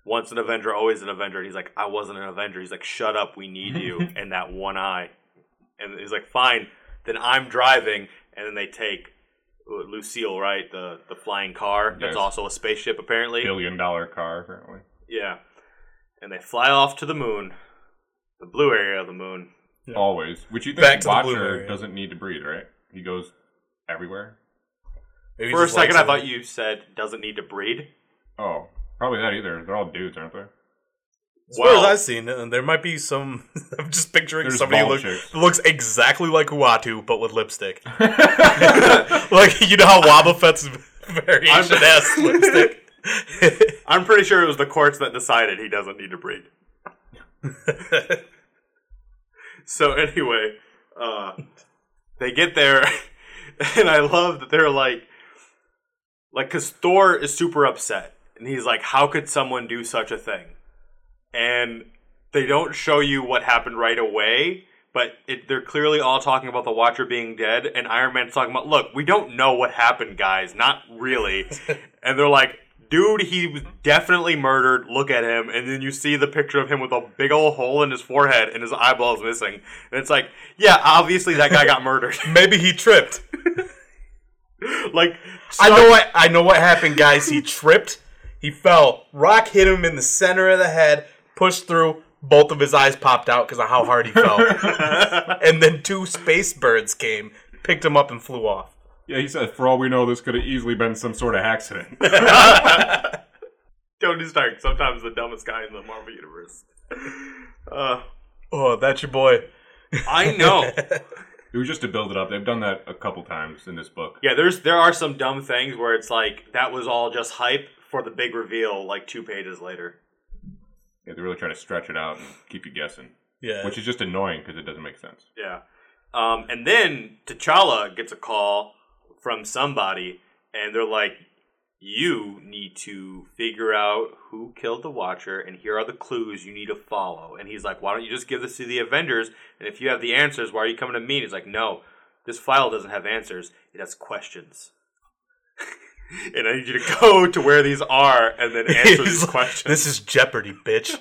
Once an Avenger, always an Avenger. And he's like, "I wasn't an Avenger." He's like, "Shut up, we need you." and that one eye, and he's like, "Fine, then I'm driving." And then they take Lucille, right, the the flying car. That's Yes. also a spaceship, apparently. Billion dollar car, apparently. Yeah. And they fly off to the moon, the blue area of the moon. Always. Which you think to Watcher doesn't need to breathe, right? He goes everywhere. Maybe For a second, I thought you said doesn't need to breed. Oh, probably that either. They're all dudes, aren't they? As far as Well- I've seen, uh, there might be some. I'm just picturing There's somebody who bald look, looks exactly like Uatu, but with lipstick. like you know how Wobble Fett's variation I'm- has lipstick. I'm pretty sure it was the courts that decided he doesn't need to breed. so anyway, uh, they get there, and I love that they're like, like, because Thor is super upset, and he's like, "How could someone do such a thing?" And they don't show you what happened right away, but it, they're clearly all talking about the Watcher being dead, and Iron Man's talking about, "Look, we don't know what happened, guys, not really," and they're like. Dude, he was definitely murdered. Look at him, and then you see the picture of him with a big old hole in his forehead, and his eyeball's missing. And it's like, yeah, obviously that guy got murdered. Maybe he tripped. like, I know what I know what happened, guys. He tripped. He fell. Rock hit him in the center of the head. Pushed through. Both of his eyes popped out because of how hard he fell. and then two space birds came, picked him up, and flew off. Yeah, he said, for all we know, this could have easily been some sort of accident. Tony Stark, sometimes the dumbest guy in the Marvel universe. Uh, Oh, that's your boy. I know. it was just to build it up. They've done that a couple times in this book. Yeah, there's there are some dumb things where it's like that was all just hype for the big reveal like two pages later. Yeah, they really try to stretch it out and keep you guessing, Yeah. which is just annoying because it doesn't make sense. Yeah. Um, and then T'Challa gets a call from somebody, and they're like, "You need to figure out who killed the Watcher, and here are the clues you need to follow." And he's like, "Why don't you just give this to the Avengers? And if you have the answers, why are you coming to me?" And he's like, "No, this file doesn't have answers; it has questions." and I need you to go to where these are and then answer these questions. This is Jeopardy, bitch.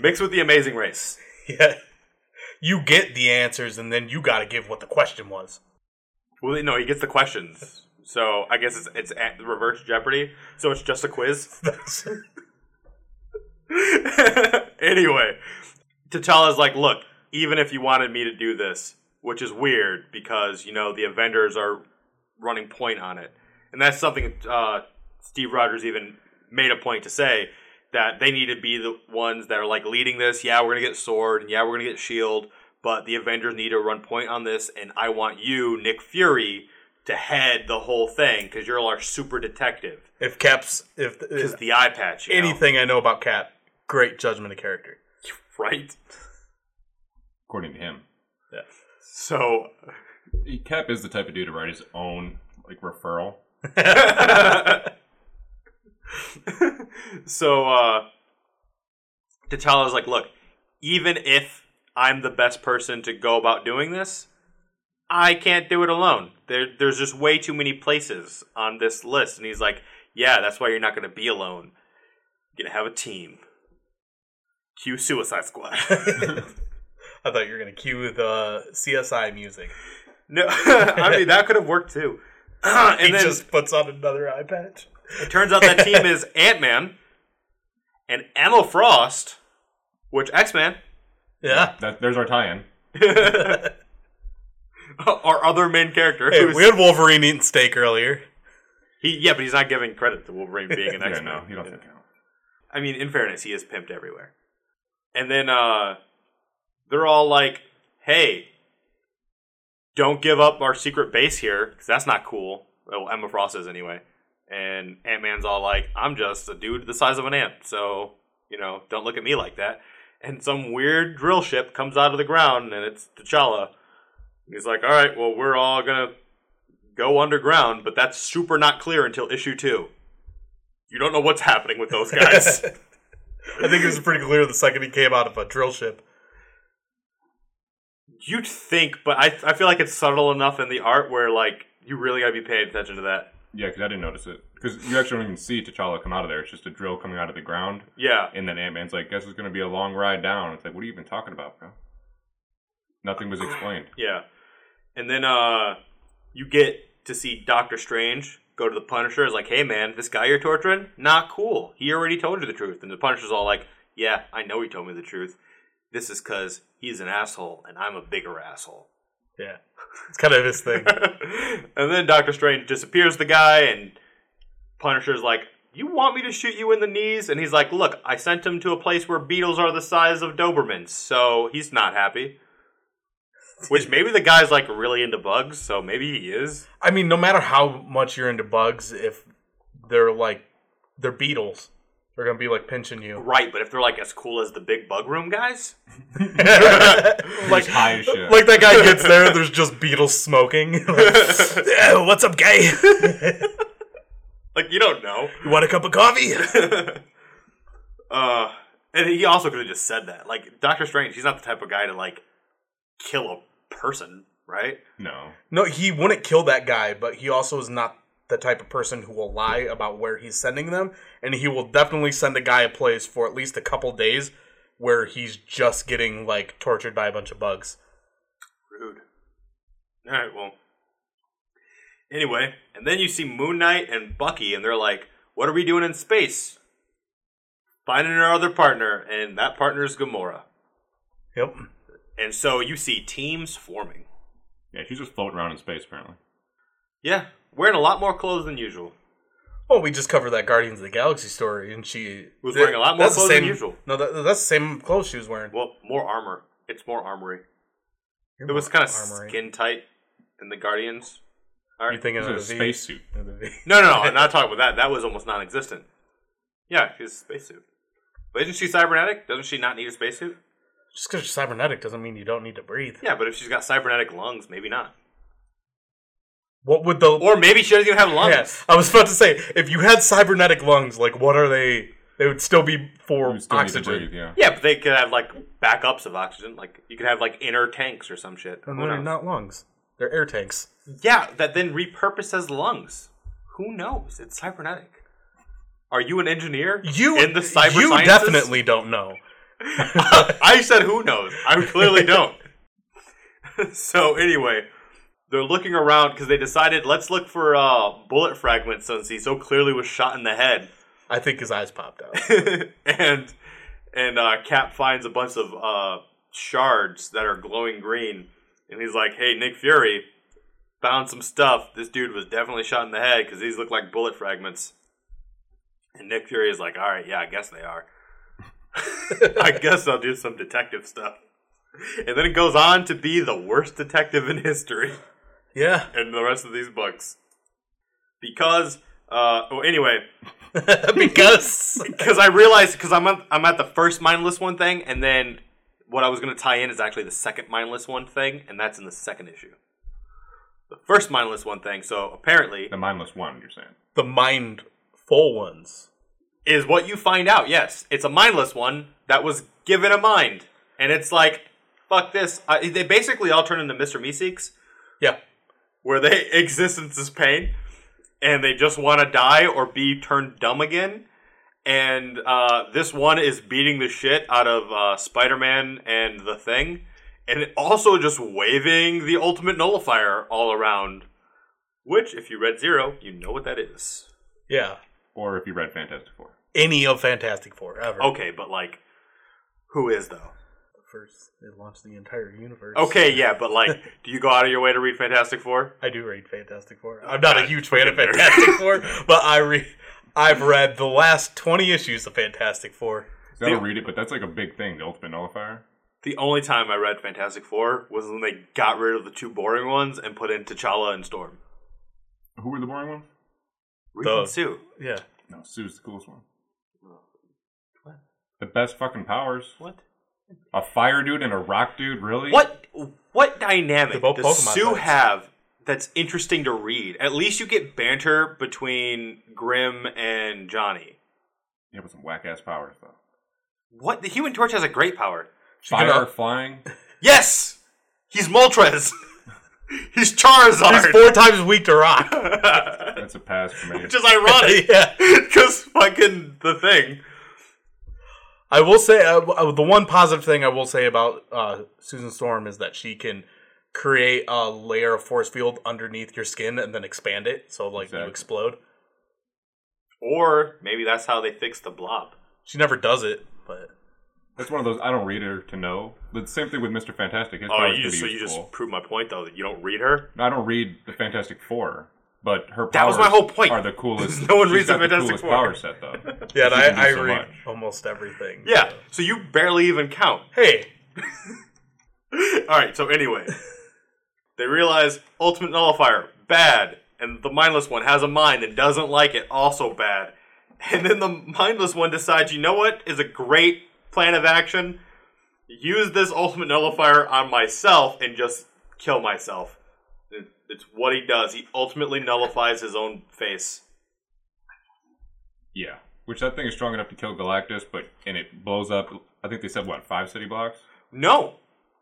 mixed with the Amazing Race. yeah. You get the answers, and then you got to give what the question was. Well, no, he gets the questions. So I guess it's it's at reverse Jeopardy. So it's just a quiz. anyway, T'Challa's like, look, even if you wanted me to do this, which is weird because you know the Avengers are running point on it, and that's something uh, Steve Rogers even made a point to say that they need to be the ones that are like leading this. Yeah, we're gonna get Sword, and yeah, we're gonna get Shield, but the Avengers need to run point on this, and I want you, Nick Fury, to head the whole thing because you're our super detective. If Cap's, if, Because the eye patch, you know? anything I know about Cap, great judgment of character. right? According to him, Yeah. So Cap is the type of dude to write his own like referral. so uh T'Challa's like, look, even if I'm the best person to go about doing this, I can't do it alone. There there's just way too many places on this list. And he's like, Yeah, that's why you're not gonna be alone. You're gonna have a team. Cue Suicide Squad. I thought you were gonna cue the CSI music. no I mean that could have worked too. and he then just puts on another eye patch. It turns out that team is Ant Man and Emma Frost, which X Man, Yeah. That there's our tie-in. our other main character. Hey, we had Wolverine eating steak earlier. he, yeah, but he's not giving credit to Wolverine being an X Man. yeah, no, he doesn't count. I mean, in fairness, he is pimped everywhere. And then uh, they're all like, "Hey, don't give up our secret base here, because that's not cool." Well, Emma Frost is anyway. And Ant Man's all like, "I'm just a dude the size of an ant, so you know, don't look at me like that." And some weird drill ship comes out of the ground, and it's T'Challa. He's like, "All right, well, we're all gonna go underground, but that's super not clear until issue two. You don't know what's happening with those guys." I think it was pretty clear the second he came out of a drill ship. You'd think, but I I feel like it's subtle enough in the art where like you really gotta be paying attention to that. Yeah, because I didn't notice it. Because you actually don't even see T'Challa come out of there. It's just a drill coming out of the ground. Yeah, And then Ant Man's like, guess it's to be a long ride down. It's like, what are you even talking about, bro? Nothing was explained. yeah. And then uh you get to see Doctor Strange go to the Punisher. Is like, hey man, this guy you're torturing, not cool. He already told you the truth. And the Punisher's all like, yeah, I know he told me the truth. This is because he's an asshole and I'm a bigger asshole. Yeah. It's kind of his thing. and then Doctor Strange disappears the guy, and Punisher's like, You want me to shoot you in the knees? And he's like, Look, I sent him to a place where beetles are the size of Dobermans, so he's not happy. Which maybe the guy's like really into bugs, so maybe he is. I mean, no matter how much you're into bugs, if they're like they're beetles, They're gonna be like pinching you. Right, but if they're like as cool as the big bug room guys, like high as shit. like that guy gets there, there's just beetles smoking. Like, "Yeah, what's up, gay? like you don't know. you want a cup of coffee? Uh, and he also could have just said that. Like Doctor Strange, he's not the type of guy to like kill a person, right? no. no, he wouldn't kill that guy, but he also is not the type of person who will lie about where he's sending them, and he will definitely send a guy a place for at least a couple days where he's just getting like tortured by a bunch of bugs. Rude. All right, well. Anyway, and then you see Moon Knight and Bucky, and they're like, "What are we doing in space?" Finding our other partner, and that partner is Gamora. Yep. And so you see teams forming. Yeah, she's just floating around in space apparently. Yeah, wearing a lot more clothes than usual. Well, we just covered that Guardians of the Galaxy story, and she Was wearing a lot more that's the clothes than usual. No, that, that's the same clothes she was wearing. Well, more armor. It's more armory. You're It was kind of armory. skin tight in the Guardians. All You right. thinking It's of a the V? spacesuit. Of the V. No, no, no. I'm not talking about that. That was almost non-existent. Yeah, she's a spacesuit. But isn't she cybernetic? Doesn't she not need a spacesuit? Just because you're cybernetic doesn't mean you don't need to breathe. Yeah, but if she's got cybernetic lungs, maybe not. What would the? Or maybe she doesn't even have lungs. yeah, I was about to say, if you had cybernetic lungs, like what are they? They would still be for still oxygen. breathe, yeah. Yeah, but they could have like backups of oxygen. Like you could have like inner tanks or some shit. And Who they're not lungs; they're air tanks. Yeah, that then repurposed as lungs. Who knows? It's cybernetic. Are you an engineer? You, in the cyber you sciences? definitely don't know. I said who knows. I clearly don't. so anyway, they're looking around because they decided let's look for uh, bullet fragments since he so clearly was shot in the head. I think his eyes popped out. and and uh, Cap finds a bunch of uh, shards that are glowing green, and he's like, "Hey, Nick Fury, found some stuff. This dude was definitely shot in the head because these look like bullet fragments." And Nick Fury is like, "All right, yeah, I guess they are. I guess I'll do some detective stuff." And then it goes on to be the worst detective in history yeah, in the rest of these books. Because, uh, oh, anyway, because because I realized because I'm at, I'm at the first mindless one thing, and then what I was going to tie in is actually the second mindless one thing, and that's in the second issue. The first mindless one thing. So apparently, The mindless one, you're saying. the mindful ones. is what you find out. Yes, it's a mindless one that was given a mind, and it's like, fuck this. Uh, they basically all turn into Mister Meeseeks, Yeah, where they existence is pain, and they just want to die or be turned dumb again. And uh, this one is beating the shit out of uh, Spider-Man and the Thing, and also just waving the Ultimate Nullifier all around. Which, if you read Zero, you know what that is. yeah. Or if you read Fantastic Four. Any of Fantastic Four ever. Okay, but like, who is though? First, they launched the entire universe. Okay, yeah, but like, do you go out of your way to read Fantastic Four? I do read Fantastic Four. Oh, I'm not a huge fan of. Fantastic Four, but I read. I've read the last 20 issues of Fantastic Four. I don't read it, but that's like a big thing, the Ultimate Nullifier. The only time I read Fantastic Four was when they got rid of the two boring ones and put in T'Challa and Storm. Who were the boring ones? Reed The- and Sue. Yeah. No, Sue's the coolest one. What? The best fucking powers. What? A fire dude and a rock dude, really? What? What dynamic They're both does Pokemon Sue types. have that's interesting to read? At least you get banter between Grimm and Johnny. Yeah, but some whack ass powers though. What? The Human Torch has a great power. Fire, gonna- flying. Yes, he's Moltres. he's Charizard. He's four times weak to rock. That's a pass for me. Which is ironic. yeah. Because fucking the thing. I will say uh, uh, the one positive thing I will say about uh, Susan Storm is that she can create a layer of force field underneath your skin and then expand it, so like you explode. Or maybe that's how they fix the blob. She never does it, but That's one of those I don't read her to know. The same thing with Mister Fantastic. His Oh, powers you just, so you just proved my point though that you don't read her. No, I don't read the Fantastic Four, but her powers That was my whole point. are the coolest. No one reads the got Fantastic coolest Four. power set though. yeah, and I, I so read much. almost everything. Yeah, so. so you barely even count. Hey, All right, so anyway, they realize Ultimate Nullifier bad, and the mindless one has a mind and doesn't like it, also bad. And then the mindless one decides, you know what is a great plan of action? Use this ultimate nullifier on myself and just kill myself. It- It's what he does. He ultimately nullifies his own face. Yeah. Which that thing is strong enough to kill Galactus, but and it blows up. I think they said what five city blocks. No,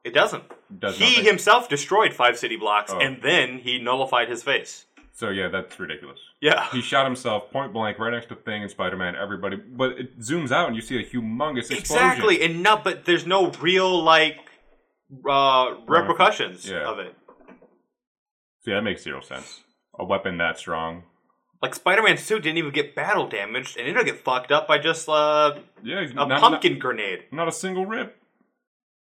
it doesn't. Does he nothing? himself destroyed five city blocks, Oh. and then he nullified his face. So yeah, that's ridiculous. Yeah. He shot himself point blank right next to Thing and Spider Man. Everybody, but it zooms out and you see a humongous explosion. Exactly, and not, but there's no real like uh, repercussions Yeah. of it. See, that makes zero sense. A weapon that strong. Like Spider-Man suit didn't even get battle damaged, and it'll get fucked up by just uh, Yeah, a not, pumpkin grenade. Not, not a single rip.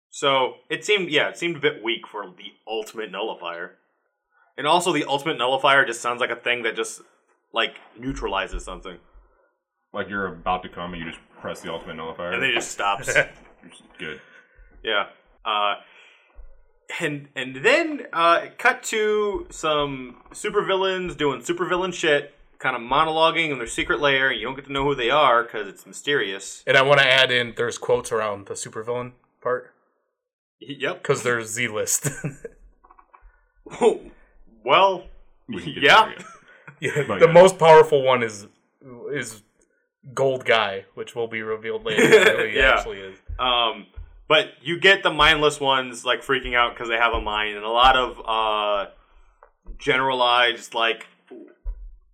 So it seemed, yeah, it seemed a bit weak for the ultimate nullifier, and also the ultimate nullifier just sounds like a thing that just like neutralizes something, Like you're about to come and you just press the ultimate nullifier. and then it just stops. Good. Yeah. Uh, and and then uh, cut to some supervillains doing supervillain shit, kind of monologuing in their secret lair. You don't get to know who they are because it's mysterious. And I want to add in there's quotes around the supervillain part Yep. because there's Z list. well, We yeah. yeah, the yeah. most powerful one is is Gold Guy, which will be revealed later. who he Yeah. actually is. Um, but you get the mindless ones like freaking out because they have a mind, and a lot of uh, generalized like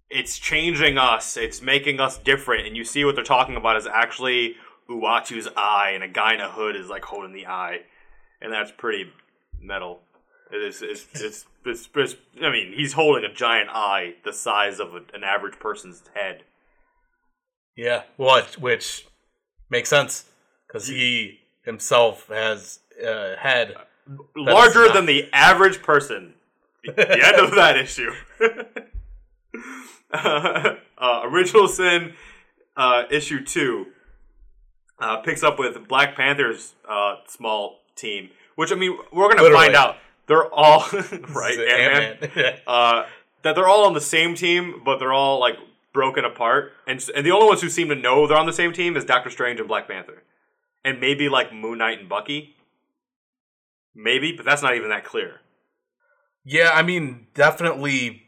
it's changing us, it's making us different, and you see what they're talking about is actually Uatu's eye, and a guy in a hood is like holding the eye, and that's pretty metal. It is. It's. It's. It's. it's I mean, he's holding a giant eye the size of a, an average person's head. Yeah, what which makes sense because he himself has a head. larger not- than the average person. The, end of that issue. uh, Original Sin, uh, issue two, uh, picks up with Black Panther's uh, small team, which I mean, we're gonna Literally. find out they're all right, Ant-Man, Ant-Man. uh, that they're all on the same team, but they're all like broken apart, and and the only ones who seem to know they're on the same team is Doctor Strange and Black Panther, and maybe like Moon Knight and Bucky. Maybe, but that's not even that clear. yeah, I mean, definitely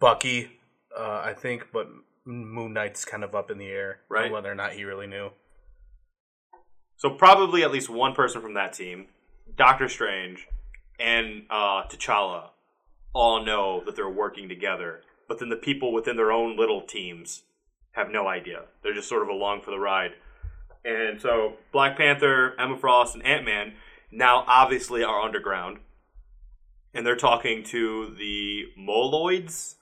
Bucky. Uh, I think, but Moon Knight's kind of up in the air, Right. Whether or not he really knew. So probably at least one person from that team, Doctor Strange, and uh, T'Challa, all know that they're working together. But then the people within their own little teams have no idea. They're just sort of along for the ride. And so Black Panther, Emma Frost, and Ant Man now obviously are underground, and they're talking to the Moloids.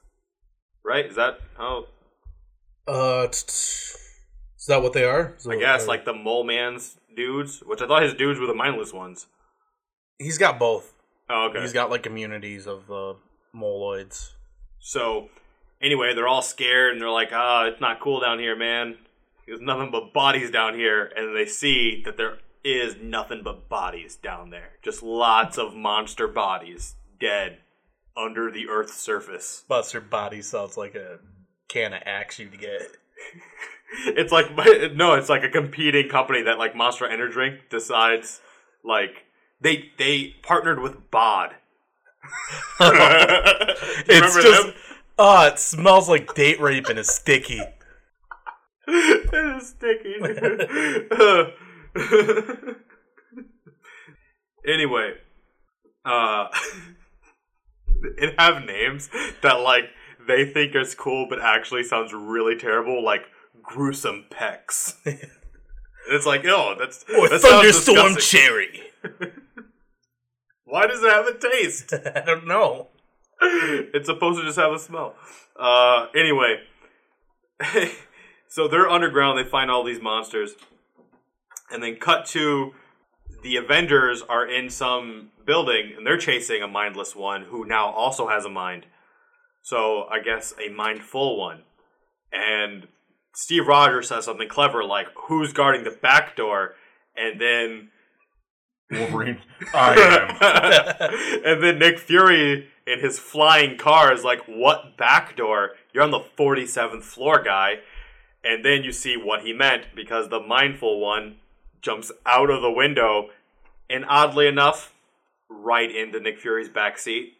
Right? Is that how? Uh, t- t- is that what they are? I guess like the Mole Man's dudes, which I thought his dudes were the mindless ones. he's got both. Oh, okay. He's got like immunities of the moloids. So, anyway, they're all scared and they're like, ah, it's not cool down here, man. There's nothing but bodies down here. And they see that there is nothing but bodies down there. Just lots of monster bodies dead under the Earth's surface. Buster Body sounds like a can of axe you'd get. It's like, no, it's like a competing company that, like, Monster Energy Drink decides, like, they they partnered with Bod. It's just, them? oh, it smells like date rape and is sticky. it is sticky. anyway, uh, it have names that like they think is cool, but actually sounds really terrible, like gruesome pecs. it's like, oh, that's Or that thunderstorm cherry. Why does it have a taste? I don't know. it's supposed to just have a smell. Uh, anyway, so they're underground. They find all these monsters, and then cut to the Avengers are in some building and they're chasing a mindless one who now also has a mind. So I guess a mindful one. And Steve Rogers says something clever like, "Who's guarding the back door?" And then Wolverine. I am. and then Nick Fury in his flying car is like, "What back door? You're on the 47th floor, guy." And then you see what he meant because the mindful one jumps out of the window and oddly enough, right into Nick Fury's back seat.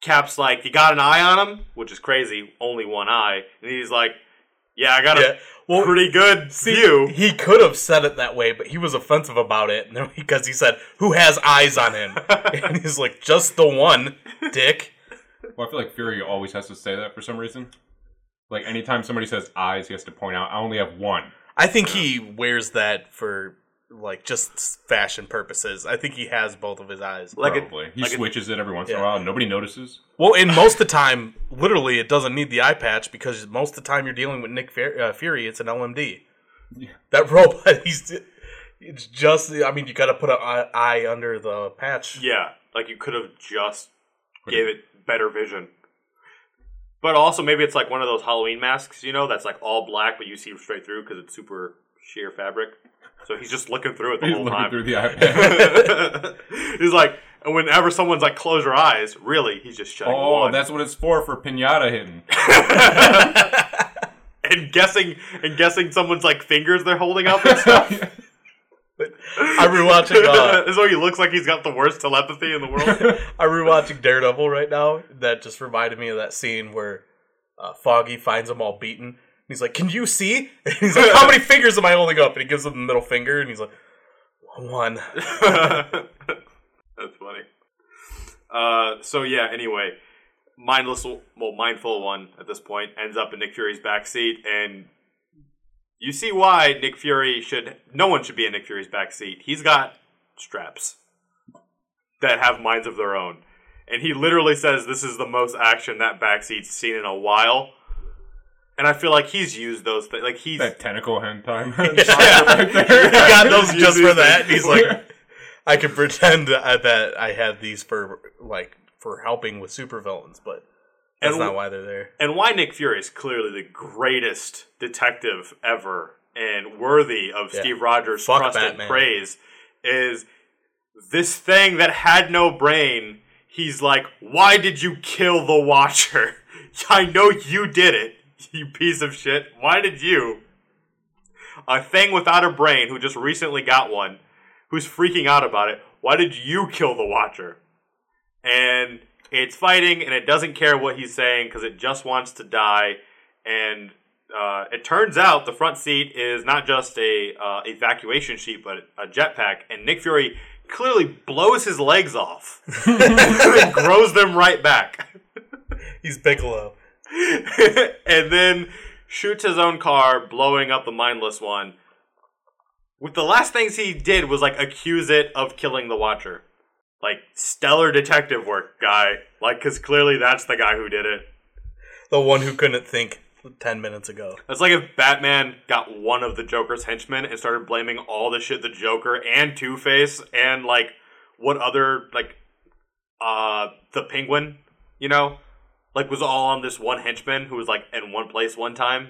Cap's like, You got an eye on him? Which is crazy, only one eye. And he's like, Yeah, I got Yeah. a Well, pretty good see, view. He could have said it that way, but he was offensive about it because he said, "Who has eyes on him?" and he's like, "Just the one, Dick." Well, I feel like Fury always has to say that for some reason. Like anytime somebody says eyes, he has to point out I only have one. I think he wears that for like just fashion purposes. I think he has both of his eyes. Like a- Probably. he like a- switches it every once in a while. and Nobody notices. Well, and most of the time, literally, it doesn't need the eye patch because most of the time you're dealing with Nick Fu- uh, Fury, it's an LMD. That robot, he's it's just. I mean, you got to put an eye, eye under the patch. Yeah, like you could have just gave it better vision. But also, maybe it's like one of those Halloween masks, you know, that's like all black, but you see straight through because it's super sheer fabric. So he's just looking through it the He's whole time. through the iPad. he's like, and whenever someone's like, close your eyes, really, he's just shutting oh, one. that's what it's for for pinata hidden. and guessing and guessing someone's like fingers they're holding up and stuff. I'm rewatching. Uh, so he looks like he's got the worst telepathy in the world. I'm rewatching Daredevil right now. That just reminded me of that scene where uh, Foggy finds them all beaten. And he's like, "Can you see?" And he's like, "How many fingers am I holding up?" And he gives him the middle finger, and he's like, "One." That's funny. Uh, so yeah. Anyway, mindless, well, mindful one at this point ends up in Nick Fury's back seat, and you see why Nick Fury should. No one should be in Nick Fury's backseat. He's got straps that have minds of their own, and he literally says this is the most action that backseat's seen in a while. And I feel like he's used those things. Like he's that tentacle hand time. Yeah. he got those just for that. And he's like, I could pretend uh, that I had these for like for helping with supervillains, but that's And not why they're there. and why Nick Fury is clearly the greatest detective ever and worthy of Yeah. Steve Rogers' Fuck trust and praise is this thing that had no brain. He's like, why did you kill the Watcher? I know you did it, you piece of shit. Why did you? A thing without a brain who just recently got one, who's freaking out about it. Why did you kill the Watcher? and it's fighting and it doesn't care what he's saying because it just wants to die. And uh, it turns out the front seat is not just a uh, evacuation sheet but a jetpack. And nick fury clearly blows his legs off. And grows them right back. He's Bigelow. and then shoots his own car blowing up the mindless one. With the last things he did was like accuse it of killing the watcher like stellar detective work guy like because clearly that's the guy who did it The one who couldn't think ten minutes ago. it's like if batman got one of the joker's henchmen and started blaming all the shit the joker and two-face and like what other like uh the penguin you know like was all on this one henchman who was like in one place one time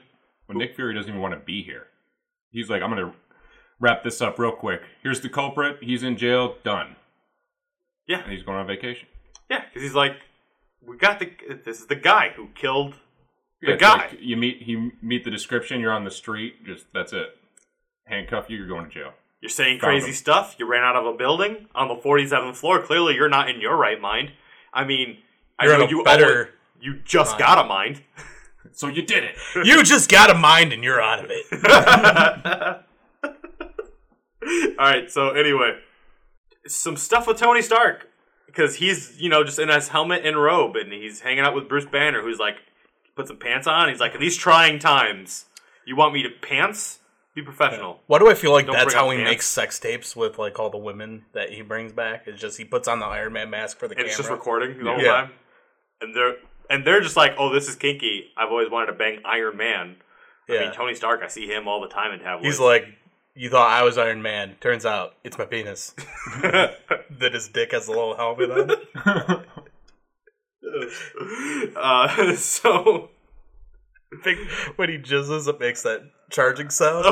Well, Nick Fury doesn't even want to be here. He's like, I'm gonna wrap this up real quick. Here's the culprit. He's in jail. Done. Yeah And he's going on vacation. yeah because he's like we got the this is the guy who killed Yeah, the it's guy like you meet you meet the description. You're on the street. Just that's it. Handcuff you. You're going to jail. You're saying Found crazy him. stuff. You ran out of a building on the 47th floor. Clearly, you're not in your right mind. I mean, I You're know in a you better always- you just got a mind. So you did it. You just got a mind and you're out of it. All right. So anyway, some stuff with Tony Stark because he's you know just in his helmet and robe and he's hanging out with Bruce Banner, who's like put some pants on. He's like, in these trying times, you want me to pants? Be professional. Why do I feel like Don't that's how up he pants. makes sex tapes with like all the women that he brings back? It's just he puts on the Iron Man mask for the And camera. it's just recording the whole Yeah. time. And they're and they're just like, oh, this is kinky. I've always wanted to bang Iron Man. I Yeah. mean, Tony Stark, I see him all the time in tabloids. He's like, you thought I was Iron Man. Turns out it's my penis. that his dick has a little helmet on it. uh, so Big- when he jizzes, it makes that charging sound.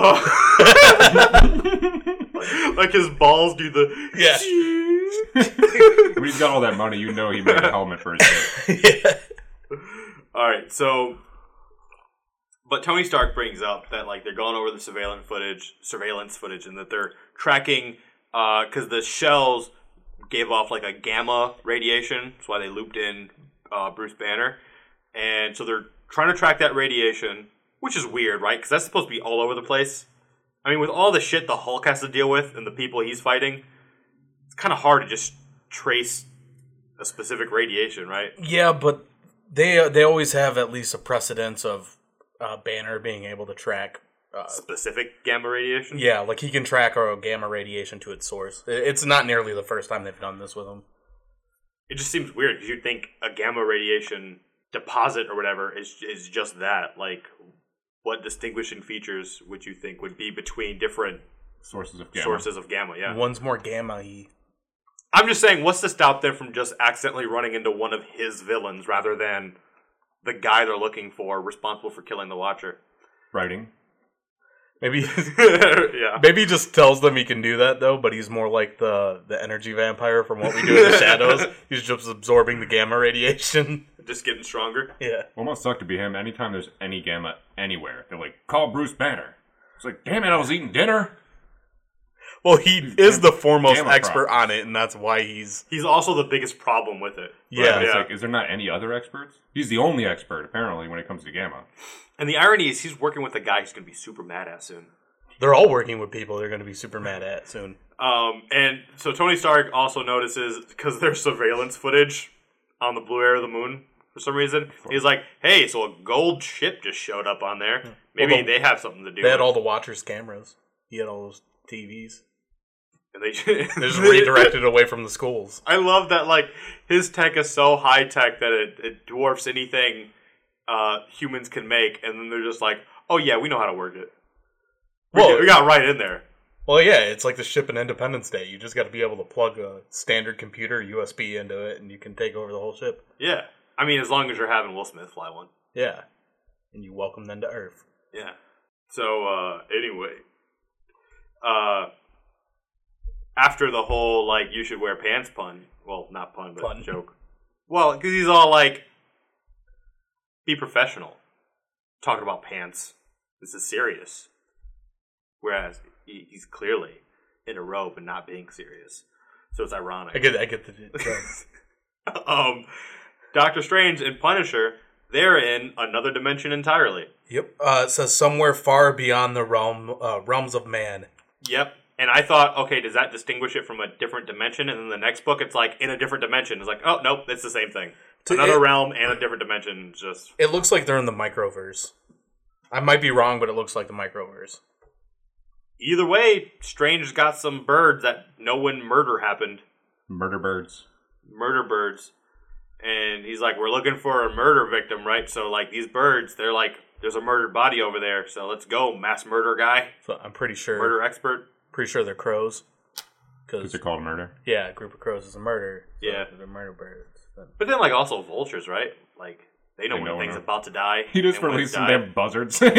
like his balls do the Yeah. When he's got all that money, you know he made a helmet for his dick. yeah. All right, so But Tony Stark brings up that like they're going over the surveillance footage, surveillance footage, and that they're tracking because the shells gave off like a gamma radiation. That's why they looped in uh, Bruce Banner, and so they're trying to track that radiation, which is weird, right? Because that's supposed to be all over the place. I mean, with all the shit the Hulk has to deal with and the people he's fighting, it's kind of hard to just trace a specific radiation, right? Yeah, but they they always have at least a precedence of uh, Banner being able to track. Uh, Specific gamma radiation. yeah, like he can track a gamma radiation to its source. It's not nearly the first time they've done this with him. It just seems weird because you'd think a gamma radiation deposit or whatever is is just that. Like, what distinguishing features would you think would be between different Sources of gamma. sources of gamma? Yeah, One's more gamma y. I'm just saying, what's to stop them from just accidentally running into one of his villains rather than the guy they're looking for, responsible for killing the Watcher? Writing. Maybe yeah, maybe he just tells them he can do that though, but he's more like the the energy vampire from what we do in the shadows. He's just absorbing the gamma radiation. just getting stronger. Yeah. Well, it must suck to be him. Anytime there's any gamma anywhere, they're like, call Bruce Banner. It's like, damn it, I was eating dinner. Well, he is the foremost Gamma expert props. on it, and that's why he's He's also the biggest problem with it. yeah. But it's Yeah. like, is there not any other experts? He's the only expert, apparently, when it comes to gamma. And the irony is, he's working with a guy he's going to be super mad at soon. They're all working with people they're going to be super mad at soon. Um, and so Tony Stark also notices because there's surveillance footage on the blue air of the moon for some reason. He's like, "Hey, so a gold ship just showed up on there. Maybe Well, the- they have something to do." They had with all the Watchers cameras. He had all those TVs. It." And they They just redirected away from the schools. I love that. Like his tech is so high tech that it, it dwarfs anything uh, humans can make, and then they're just like, "Oh yeah, we know how to work it." We, Well- we got right in there. Well, yeah, it's like the ship in Independence Day. You just got to be able to plug a standard computer USB into it, and you can take over the whole ship. Yeah, I mean, as long as you're having Will Smith fly one. Yeah, and you welcome them to Earth. Yeah. So uh anyway, uh after the whole like you should wear pants pun, well, not pun, but Pun. joke. Well, because he's all like, be professional, talking about pants. This is serious. Whereas he, he's clearly in a robe and not being serious, so it's ironic. I get, I get the. the- um, Doctor Strange and Punisher, they're in another dimension entirely. yep. Uh, it says somewhere far beyond the realm uh, realms of man. Yep. And I thought, okay, does that distinguish it from a different dimension? And then the next book, it's like in a different dimension. It's like, oh nope, it's the same thing. To- Another it- realm and a different dimension. Just It looks like they're in the microverse. I might be wrong, but it looks like the microverse. either way, Strange's got some birds that know when murder happened, Murder birds. murder birds, and he's like, we're looking for a murder victim, right? So like these birds, they're like, there's a murdered body over there, so let's go, mass murder guy, So I'm pretty sure. murder expert. Pretty sure they're crows. Because Because they're called murder. yeah, a group of crows is a murder. so Yeah. they're murder birds. But then like also vultures, right? Like they know They when know things when- about to die. He just released some damn buzzards. yeah.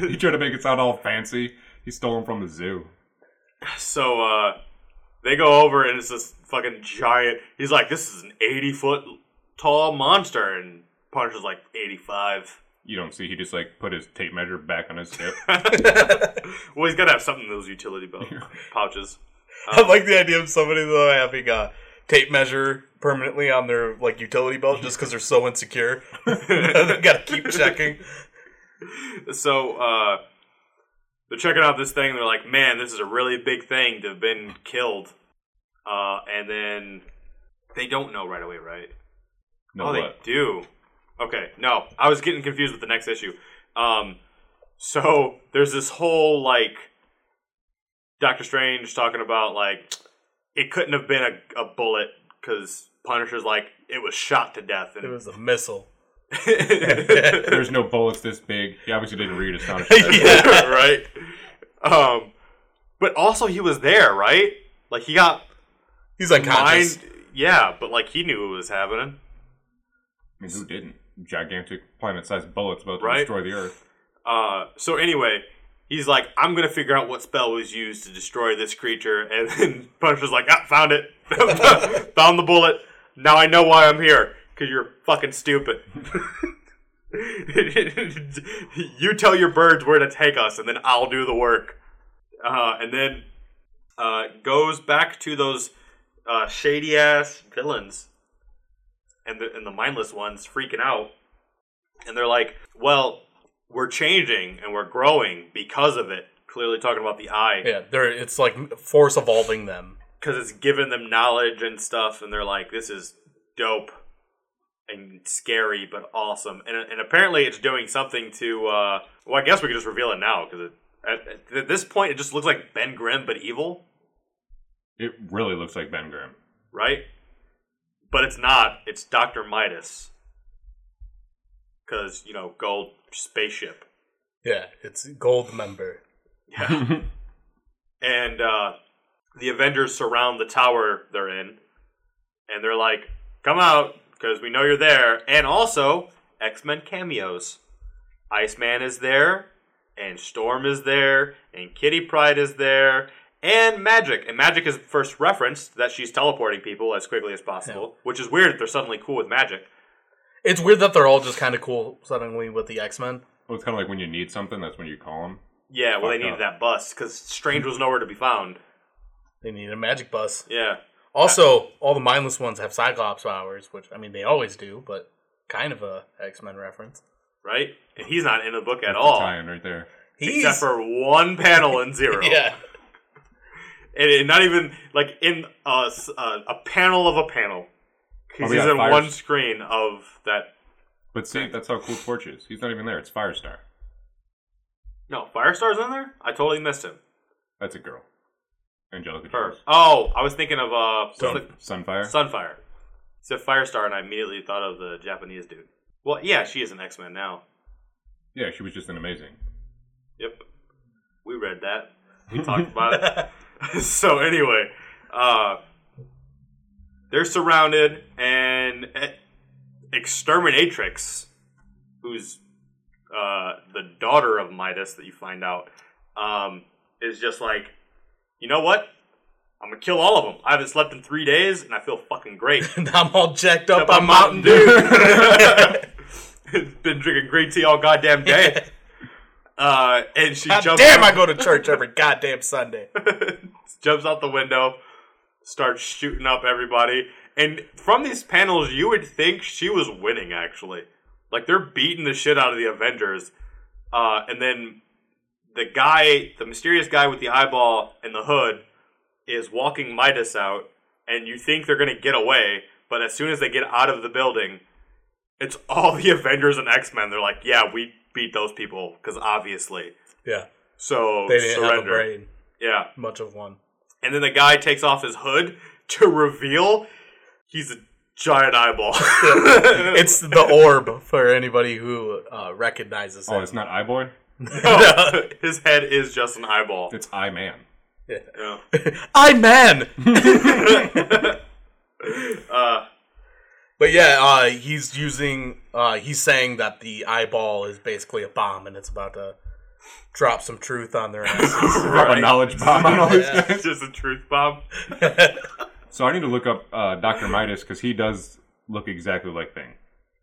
he tried to make it sound all fancy. He stole them from the zoo. so uh they go over and it's this fucking giant he's like, This is an eighty foot tall monster and Punisher's like eighty five. You don't see he just like put his tape measure back on his hip. well he's gotta have something in those utility belt pouches. I like the idea of somebody though having a tape measure permanently on their like utility belt just because they're so insecure. They've gotta keep checking. So uh they're checking out this thing, they're like, Man, this is a really big thing to have been killed. Uh and then they don't know right away, right? No oh, they do. Okay, no, I was getting confused with the next issue. Um, so there's this whole like Doctor Strange talking about like it couldn't have been a, a bullet because Punisher's like it was shot to death, and It was a missile. There's no bullets this big. He obviously didn't read Astonishing. Yeah. right. Um, but also he was there, right? Like he got He's unconscious. mind. Yeah, but like he knew it was happening. I mean, who didn't? Gigantic planet-sized bullets about to Right. destroy the Earth. Uh, so anyway, he's like, I'm gonna figure out what spell was used to destroy this creature, and then Punisher's like, ah, found it, found the bullet. Now I know why I'm here, because you're fucking stupid. you tell your birds where to take us, and then I'll do the work. Uh, and then uh, goes back to those uh, shady ass villains and the and the mindless ones freaking out, and they're like, "Well, we're changing and we're growing because of it." Clearly talking about the eye Yeah, they're it's like force evolving them. because it's giving them knowledge and stuff, and they're like, "This is dope and scary, but awesome." And and apparently, it's doing something to. Uh, well, I guess we could just reveal it now because at, at this point, it just looks like Ben Grimm, but evil, It really looks like Ben Grimm. right? But it's not. It's Doctor Midas. Because you know, gold spaceship. Yeah, it's gold member. Yeah. and uh, the Avengers surround the tower they're in, and they're like, "Come out, because we know you're there." And also, X Men cameos. Iceman is there, and Storm is there, and Kitty Pryde is there, and Magik. And Magik is first referenced that she's teleporting people as quickly as possible, which is weird that they're suddenly cool with magic. It's weird that they're all just kind of cool suddenly with the X Men. Well, it's kind of like when you need something, that's when you call them. Yeah, well, they needed up. that bus because Strange was nowhere to be found. They need a magic bus. Yeah. Also, all the mindless ones have Cyclops powers, which I mean they always do, but kind of a X Men reference. Right? And he's not in the book at That's all. tie-in right there. He's except for one panel in zero. yeah, and, and not even like in a panel of a panel. He's Oh, yeah, in one screen of that. But see, that's how cool Torch is. He's not even there. It's Firestar. No, Firestar's in there. I totally missed him. That's a girl. Angelica Her. Oh, I was thinking of uh, Sun- the- Sunfire. Sunfire. Said Firestar, and I immediately thought of the Japanese dude. Well, yeah, she is an X Men now. yeah, she was just an amazing. Yep, we read that. We talked about it. so anyway, uh, they're surrounded, and eh, Exterminatrix, who's uh, the daughter of Midas, that you find out, um, is just like, you know what? I'm gonna kill all of them. I haven't slept in three days, and I feel fucking great. I'm all jacked up, Up on Mountain Dew. Been drinking green tea all goddamn day. Uh, and she God jumps. damn, I go to church every goddamn Sunday. jumps out the window, starts shooting up everybody. And from these panels, you would think she was winning, actually. Like, they're beating the shit out of the Avengers. Uh, and then the guy, the mysterious guy with the eyeball and the hood, is walking Midas out. And you think they're going to get away. But as soon as they get out of the building, it's all the Avengers and X Men. They're like, yeah, we beat those people. Because obviously. Yeah, So, they didn't have a brain, Yeah. much of one. And then the guy takes off his hood to reveal he's a giant eyeball. It's the orb for anybody who uh, recognizes Oh, it. it's not Eyeboy. No, his head is just an eyeball. It's Eye Man. Yeah. I man. Uh, But yeah, uh, he's using. Uh, he's saying that the eyeball is basically a bomb, and it's about to drop some truth on their asses. Drop a knowledge bomb on all these Yeah. guys. it's just a truth bomb. So I need to look up uh, Doctor Midas because he does look exactly like Thing.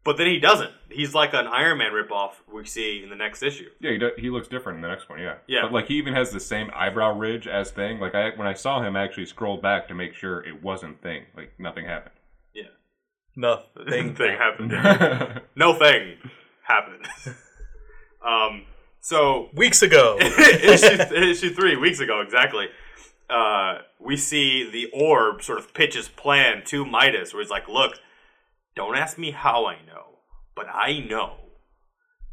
But then he doesn't. He's like an Iron Man ripoff we see in the next issue. Yeah, he, do, he looks different in the next one. Yeah, Yeah. But like he even has the same eyebrow ridge as Thing. Like I when I saw him, I actually scrolled back to make sure it wasn't Thing. Like nothing happened. Nothing. thing happened. no thing happened. um, so Weeks ago. issue, issue three weeks ago exactly uh, we see the orb sort of pitch his plan to midas where he's like look don't ask me how i know but i know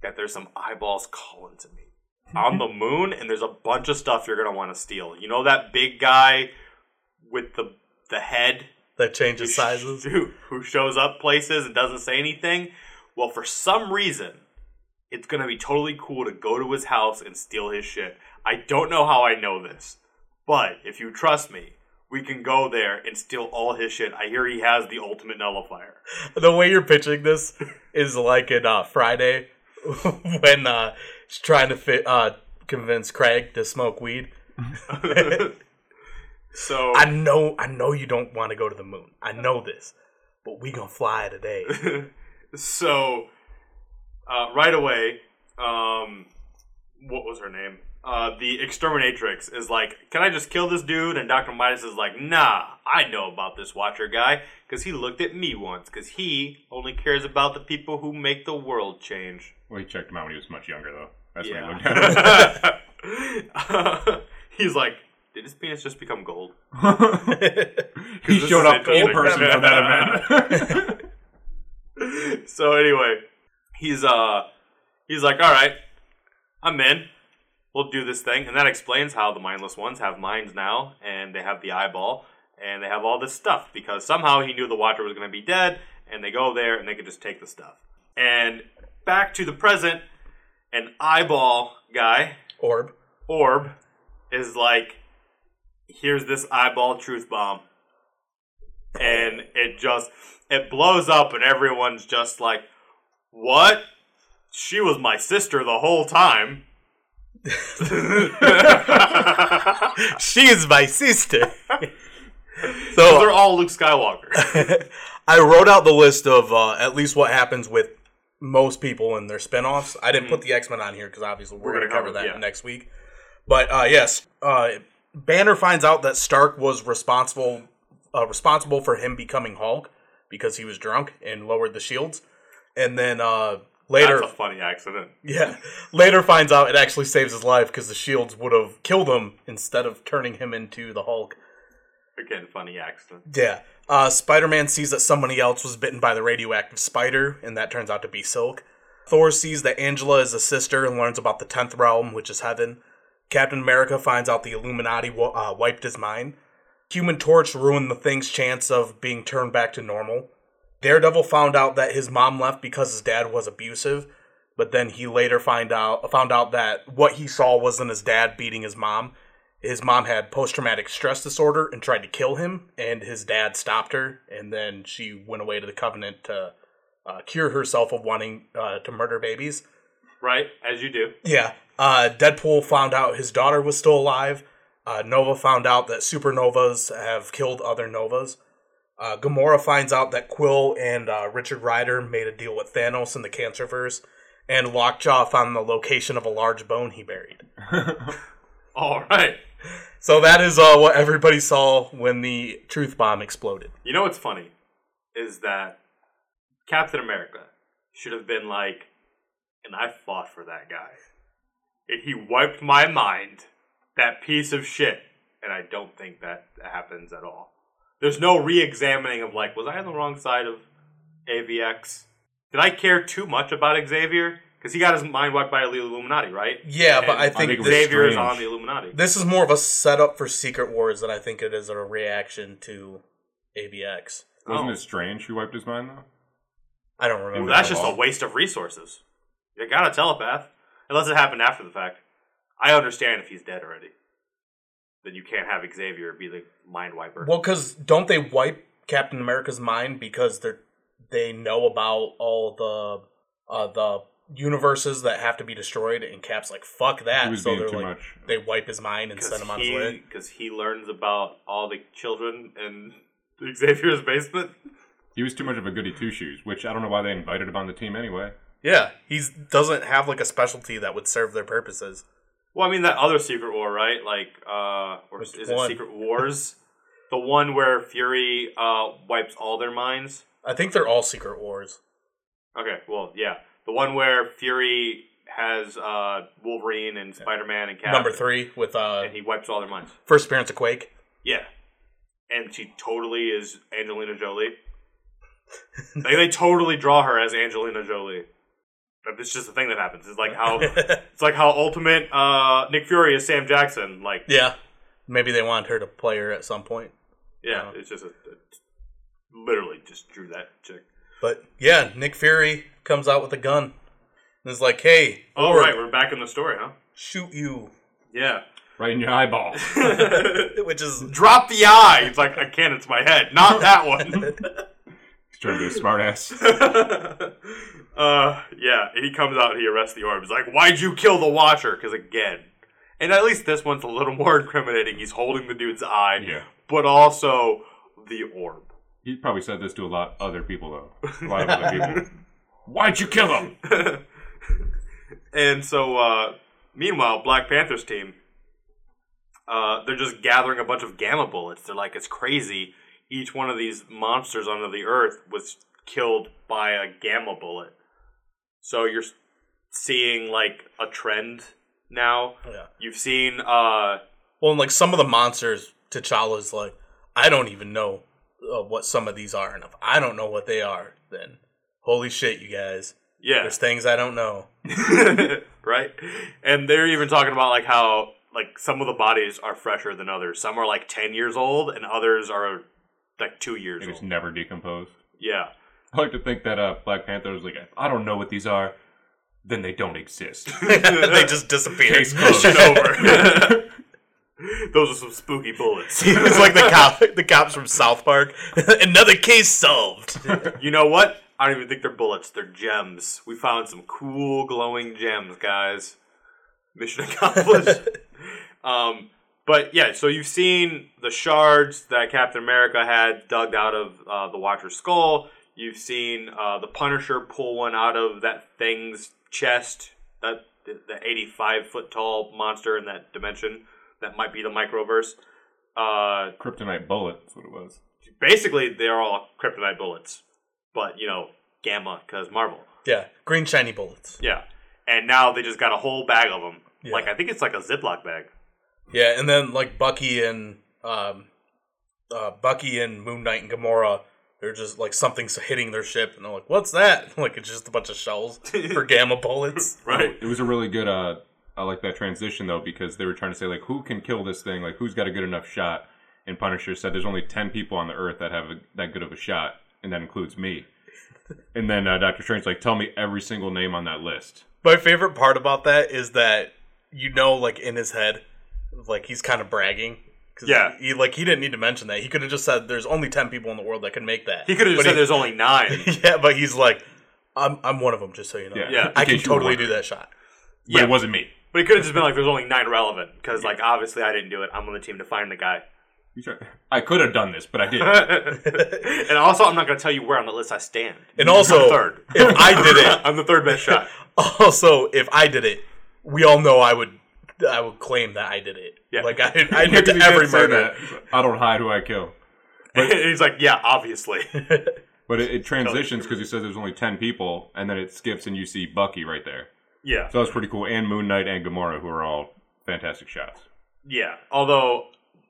that there's some eyeballs calling to me on the moon and there's a bunch of stuff you're going to want to steal you know that big guy with the the head that changes sizes. who, who shows up places and doesn't say anything. Well, for some reason, it's going to be totally cool to go to his house and steal his shit. I don't know how I know this, but if you trust me, we can go there and steal all his shit. I hear he has the ultimate nullifier. The way you're pitching this is like in uh, Friday when uh, he's trying to fit, uh, convince Craig to smoke weed. So I know, I know you don't want to go to the moon. I know this, but we gonna fly today. so uh, right away, um, what was her name? Uh, the exterminatrix is like, "Can I just kill this dude?" And Doctor Midas is like, "Nah, I know about this Watcher guy because he looked at me once. Because he only cares about the people who make the world change." Well, he checked him out when he was much younger, though. That's when he Yeah. looked at him. He's like, "Did his penis just become gold?" he showed up in person for that event. so anyway, he's uh he's like, "All right, I'm in. We'll do this thing." And that explains how the mindless ones have minds now and they have the eyeball and they have all this stuff because somehow he knew the watcher was going to be dead and they go there and they could just take the stuff. And back to the present, an eyeball guy, Orb. Orb, is like, "Here's this eyeball truth bomb." and it just it blows up and everyone's just like what she was my sister the whole time She is my sister. So they're all luke skywalker I wrote out the list of uh, at least what happens with most people in their spinoffs. I didn't put the X Men on here because obviously we're, We're going to gonna cover, cover- that yeah. next week. But uh, yes, uh, Banner finds out that Stark was responsible uh, responsible for him becoming Hulk because he was drunk and lowered the shields, and then uh, later, that's a funny accident yeah, later finds out it actually saves his life because the shields would have killed him instead of turning him into the Hulk. again funny accident Yeah. Uh, Spider Man sees that somebody else was bitten by the radioactive spider, and that turns out to be Silk. Thor sees that Angela is a sister and learns about the 10th realm, which is heaven. Captain America finds out the Illuminati uh, wiped his mind. Human Torch ruined the thing's chance of being turned back to normal. Daredevil found out that his mom left because his dad was abusive, but then he later find out found out that what he saw wasn't his dad beating his mom. His mom had post traumatic stress disorder and tried to kill him, and his dad stopped her, and then she went away to the Covenant to uh, cure herself of wanting uh, to murder babies. right as you do Yeah. Uh, Deadpool found out his daughter was still alive. Uh, Nova found out that supernovas have killed other novas. Uh, Gamora finds out that Quill and uh, Richard Rider made a deal with Thanos in the Cancerverse, and Lockjaw found the location of a large bone he buried. all right So that is uh, what everybody saw when the truth bomb exploded. you know what's funny is that captain america should have been like and i fought for that guy he wiped my mind that piece of shit and i don't think that happens at all there's no re-examining of like was i on the wrong side of avx did i care too much about xavier because he got his mind wiped by the illuminati right Yeah, but I think think it was this, xavier is on the illuminati this is more of a setup for Secret Wars than I think it is a reaction to AVX. Wasn't Oh. it strange who wiped his mind, though? I don't remember. Well, that's just a waste of resources. You got a telepath, unless it happened after the fact. I understand if he's dead already. Then you can't have Xavier be the mind wiper. Well, because don't they wipe Captain America's mind because they're they know about all the uh, the universes that have to be destroyed, and Cap's like fuck that. He was so being they're too like much. they wipe his mind and send him on his way. Because he learns about all the children in Xavier's basement. He was too much of a goody two shoes, which I don't know why they invited him on the team anyway. Yeah, he doesn't have like a specialty that would serve their purposes. Well, I mean that other Secret War, right? Like, uh, or Which is one? it Secret Wars? the one where Fury uh, wipes all their minds. I think they're all Secret Wars. Okay, well, yeah, the one where Fury has uh, Wolverine and Spider Man and Cap. Number three with uh and he wipes all their minds. first appearance of Quake. Yeah, and she totally is Angelina Jolie. like they totally draw her as Angelina Jolie. But It's just a thing that happens. It's like how it's like how Ultimate uh, Nick Fury is Sam Jackson. Like, yeah, maybe they wanted her to play her at some point. yeah, it's just a, it literally just drew that chick. But yeah, Nick Fury comes out with a gun and is like, "Hey, Oh Orb, right, we're back in the story, huh? shoot you," Yeah. Right in your eyeball. which is Drop the eye. It's like I can't. It's my head, not that one. He's trying to be a smart ass. uh, yeah, he comes out and he arrests the orb. He's like, "Why'd you kill the Watcher?" Because again, and at least this one's a little more incriminating. He's holding the dude's eye, Yeah. but also the orb. He probably said this to a lot other people though. A lot of other people. Why'd you kill him? and so, uh, meanwhile, Black Panther's team, uh, they're just gathering a bunch of gamma bullets. They're like, it's crazy. Each one of these monsters under the earth was killed by a gamma bullet. So you're seeing like a trend now. Yeah. You've seen, uh, Well, and like some of the monsters, T'Challa's like, I don't even know uh, what some of these are, and if I don't know what they are, then holy shit, you guys, yeah, there's things I don't know. right? And they're even talking about like how like some of the bodies are fresher than others. Some are like ten years old, and others are like two years And it's old. never decomposed. Yeah, I like to think that uh, Black Panther was like, if I don't know what these are, then they don't exist. they just disappear. Case closed. Shit over. those are some spooky bullets. it's like the cop, the cops from South Park. Another case solved. you know what? I don't even think they're bullets. They're gems. We found some cool glowing gems, guys. Mission accomplished. um, but yeah, so you've seen the shards that Captain America had dug out of uh, the Watcher's skull. You've seen uh, the Punisher pull one out of that thing's chest. That the, the 85 foot tall monster in that dimension. That might be the microverse. Uh, Kryptonite bullet. That's what it was. basically, they're all kryptonite bullets, but you know, gamma because Marvel. Yeah, green shiny bullets. Yeah, and now they just got a whole bag of them. Yeah. Like I think it's like a Ziploc bag. Yeah, and then like Bucky and um, uh, Bucky and Moon Knight and Gamora, they're just like something's hitting their ship, and they're like, "What's that?" Like it's just a bunch of shells for gamma bullets. Right. It was a really good. Uh, I like that transition though because they were trying to say like, who can kill this thing? Like, who's got a good enough shot? And Punisher said, "There's only ten people on the Earth that have a, that good of a shot, and that includes me." And then uh, Doctor Strange's like, "Tell me every single name on that list." My favorite part about that is that you know, like in his head, like he's kind of bragging. Yeah. he like he didn't need to mention that. He could have just said, "There's only ten people in the world that can make that." He could have But just said there's only nine. yeah, but he's like, "I'm I'm one of them." Just so you know, Yeah. Yeah. I can case you were totally do that shot. But Yeah. it wasn't me. But he could have just been like, "There's only nine relevant," because like obviously I didn't do it. I'm on the team to find the guy. I could have done this, but I didn't. and also, I'm not going to tell you where on the list I stand. And also, third. if I did it, I'm the third best shot. also if I did it, we all know I would I would claim that I did it. Yeah. Like I I Yeah, did 'cause he every murder. that. I don't hide who I kill. And he's like, "Yeah, obviously." But it, it transitions because he says there's only ten people, and then it skips and you see Bucky right there. yeah, So that's pretty cool. And Moon Knight and Gamora, who are all fantastic shots. yeah. Although,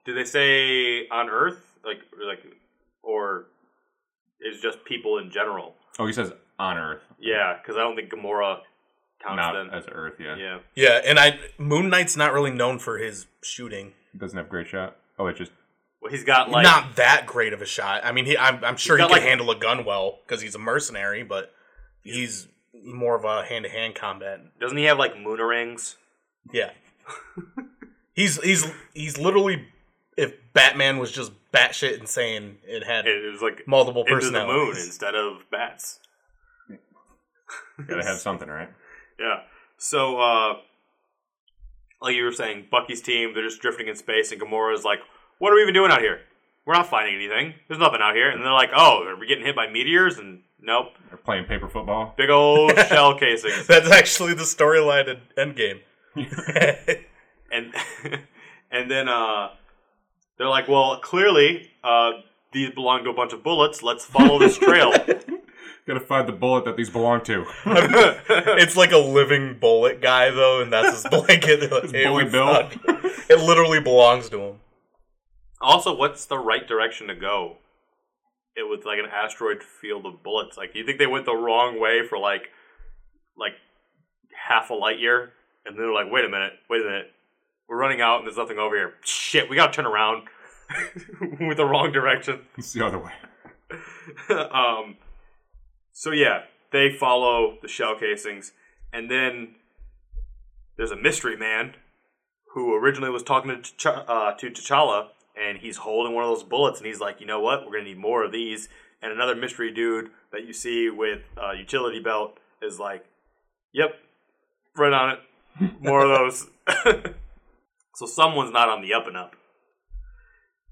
did they say on Earth, like, or like, or is just people in general? Oh, he says on Earth, Yeah, because I don't think Gamora counts not as Earth. Yeah. yeah. Yeah, and I Moon Knight's not really known for his shooting. doesn't have great shot. Oh, it just Well, he's got like not that great of a shot. I mean, he I'm, I'm sure he can like- handle a gun well because he's a mercenary, but he's more of a hand to hand combat. doesn't he have like moonerings? Yeah, he's he's he's literally if Batman was just batshit insane, it had It was like multiple into the moon personalities. instead of bats. gotta have something, right? Yeah. So, uh, like you were saying, Bucky's team, they're just drifting in space, and Gamora's like, What are we even doing out here? We're not finding anything. There's nothing out here. And they're like, Oh, are we getting hit by meteors? And nope. They're playing paper football. Big old shell casings. That's actually the storyline in Endgame. And and then uh, they're like, Well, clearly, uh, these belong to a bunch of bullets. Let's follow this trail. Gotta find the bullet that these belong to. it's like a living bullet guy though, and that's his blanket. They're like, "Hey, Bully Bill." It literally belongs to him. also, what's the right direction to go? It was like an asteroid field of bullets. Like, you think they went the wrong way for like, like half a light year, and then they're like, "Wait a minute, wait a minute, we're running out, and there's nothing over here. Shit, we gotta turn around." with the wrong direction. It's the other way. um, so yeah, they follow the shell casings, and then there's a mystery man who originally was talking to T'Ch- uh, to T'Challa, and he's holding one of those bullets, and he's like, you know what, we're gonna need more of these. And another mystery dude that you see with a utility belt is like, yep, right on it, more of those. so someone's not on the up and up.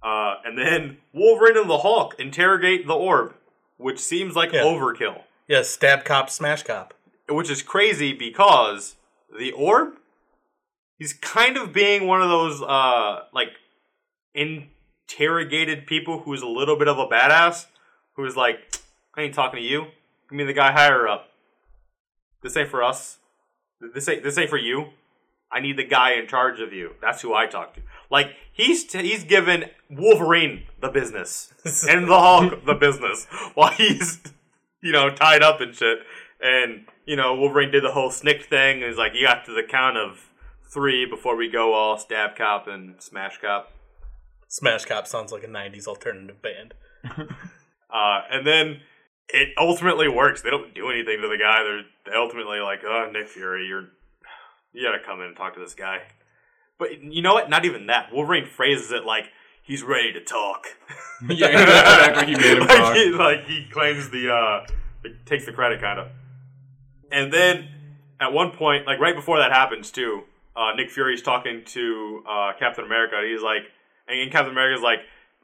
Uh, and then Wolverine and the Hulk interrogate the orb, which seems like Yeah. overkill. Yeah, stab cop, smash cop. which is crazy because the orb, he's kind of being one of those uh like interrogated people who's a little bit of a badass, who's like, I ain't talking to you. Give me the guy higher up. This ain't for us. This ain't this ain't for you. I need the guy in charge of you. That's who I talk to. Like he's he's given Wolverine the business and the Hulk the business while he's you know tied up and shit. And you know Wolverine did the whole snick thing. And he's like, you got to the count of three before we go all stab cop and smash cop. Smash Cop sounds like a '90s alternative band. Uh, and then it ultimately works. They don't do anything to the guy. They're they ultimately like, oh, Nick Fury, you're you gotta come in and talk to this guy. But you know what? Not even that. Wolverine phrases it like he's ready to talk. yeah, exactly. He made him like, talk. he, like he claims the uh, takes the credit kind of. And then at one point, like right before that happens too, uh, Nick Fury's talking to uh, Captain America. He's like, and Captain America's like,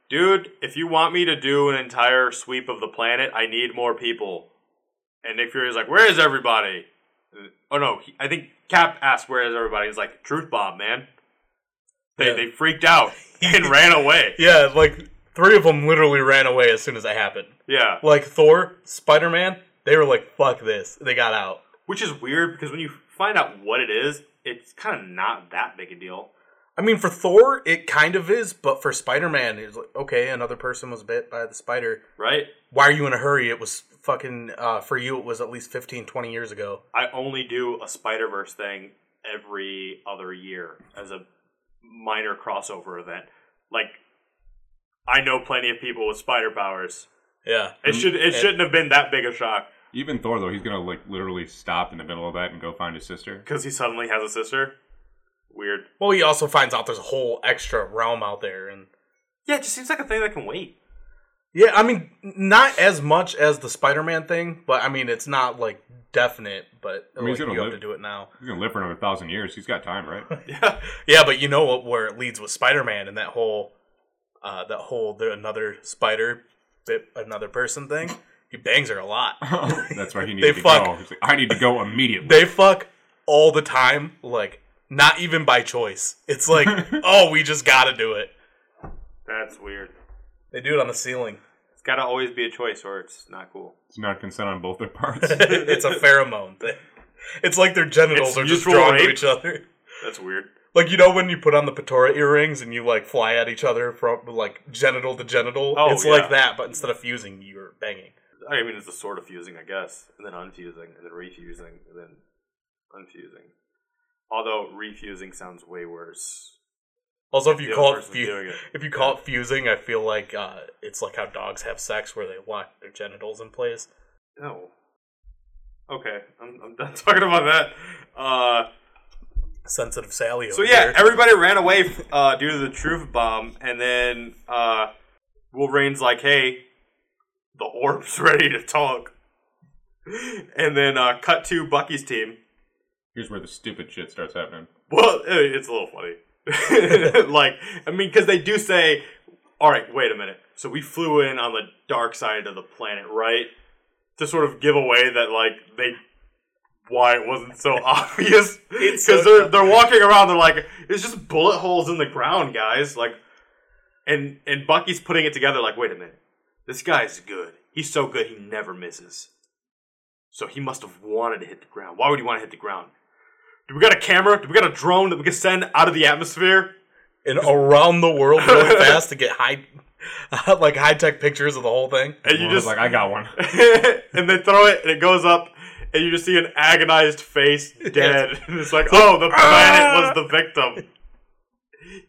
dude, if you want me to do an entire sweep of the planet, I need more people. And Nick Fury's like, where is everybody? Oh no, he, I think Cap asked where is everybody. He's like, truth bomb, man. They Yeah. they freaked out and ran away. Yeah, like three of them literally ran away as soon as it happened. Yeah, Like Thor, Spider Man, they were like, "Fuck this!" They got out. which is weird because when you find out what it is, it's kind of not that big a deal. I mean, for Thor, it kind of is, but for Spider Man, it's like, okay, another person was bit by the spider. Right? Why are you in a hurry? It was fucking, uh, for you, it was at least 15, 20 years ago. I only do a Spider Verse thing every other year as a minor crossover event. Like, I know plenty of people with spider powers. Yeah. It should it and- shouldn't have been that big a shock Even Thor, though, he's gonna like literally stop in the middle of that and go find his sister. because he suddenly has a sister. Weird. Well, he also finds out there's a whole extra realm out there. And Yeah, it just seems like a thing that can wait. Yeah, I mean, not as much as the Spider Man thing, but I mean, it's not like definite, but I mean, he's like, gonna you have live- to do it now. He's gonna live for another thousand years. He's got time, right? Yeah. Yeah, but you know what? Where it leads with Spider-Man and that whole, uh, that whole there another spider bit another person thing. He bangs her a lot. That's why he They to fuck. go. He's like, I need to go immediately. They fuck all the time, like not even by choice. It's like, oh, we just got to do it. That's weird. They do it on the ceiling. It's got to always be a choice, or it's not cool. It's not consent on both their parts. it's a pheromone thing. It's like their genitals It's are just mutual drawn to rape? each other. That's weird. Like you know when you put on the Potara earrings and you like fly at each other from like genital to genital. Oh, it's yeah. like that, but instead of fusing, you're banging. I mean, it's a sort of fusing, I guess, and then unfusing, and then refusing, and then unfusing. Although refusing sounds way worse. Also, if you call it fu- it. if you call it fusing, I feel like uh, it's like how dogs have sex, where they lock their genitals in place. No. Okay, I'm, I'm done talking about that. Uh, Sensitive Sally. so yeah, here. everybody ran away uh, due to the truth bomb, and then uh, Wolverine's like, "Hey, the orb's ready to talk." And then uh, cut to Bucky's team. Here's where the stupid shit starts happening. Well, it's a little funny. like, I mean, because they do say, all right, wait a minute. So we flew in on the dark side of the planet, right? To sort of give away that, like, they. Why it wasn't so obvious? Because so they're they're walking around, they're like, it's just bullet holes in the ground, guys. Like, and and Bucky's putting it together. Like, wait a minute, this guy's good. He's so good, he never misses. So he must have wanted to hit the ground. Why would he want to hit the ground? Do we got a camera? Do we got a drone that we can send out of the atmosphere? and around the world really fast to get high, like high tech pictures of the whole thing. And you just like, I got one. and they throw it and it goes up and you just see an agonized face dead. and it's like, oh, the ah! planet was the victim.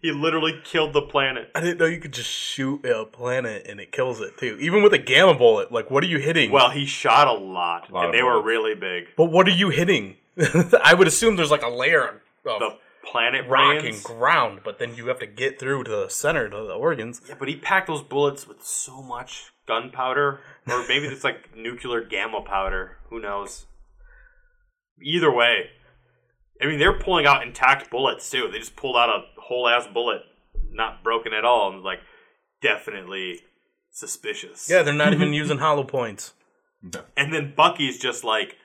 He literally killed the planet. I didn't know you could just shoot a planet and it kills it too. Even with a gamma bullet, like what are you hitting? Well, he shot a lot, Lot and of they were bullets. really big. but what are you hitting? I would assume there's like a layer of The planet rock brains. and ground, but then you have to get through to the center to the organs. Yeah, but he packed those bullets with so much gunpowder, or maybe it's like nuclear gamma powder. Who knows? Either way, I mean, they're pulling out intact bullets too. They just pulled out a whole ass bullet, not broken at all, and like definitely suspicious. Yeah, they're not even using hollow points. No. And then Bucky's just like,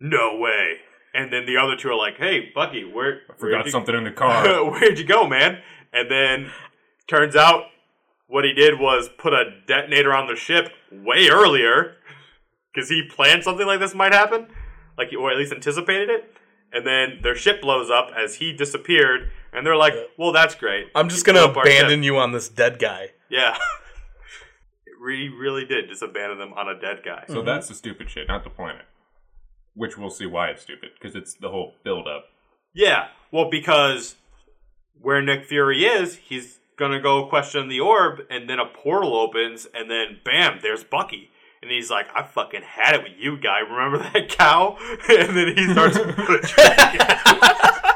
no way. And then the other two are like, hey, Bucky, where I Forgot you- something in the car. Where'd you go, man? And then turns out what he did was put a detonator on the ship way earlier because he planned something like this might happen, like or at least anticipated it. And then their ship blows up as he disappeared, and they're like, "Well, that's great. I'm just He gonna blew up our ship." abandon you on this dead guy. Yeah, it really, really did just abandon them on a dead guy. So mm-hmm. that's the stupid shit, not the planet. Which we'll see why it's stupid because it's the whole build up. Yeah, well, because where Nick Fury is, he's gonna go question the orb, and then a portal opens, and then bam, there's Bucky. And he's like, I fucking had it with you, guy. Remember that cow? And then he starts.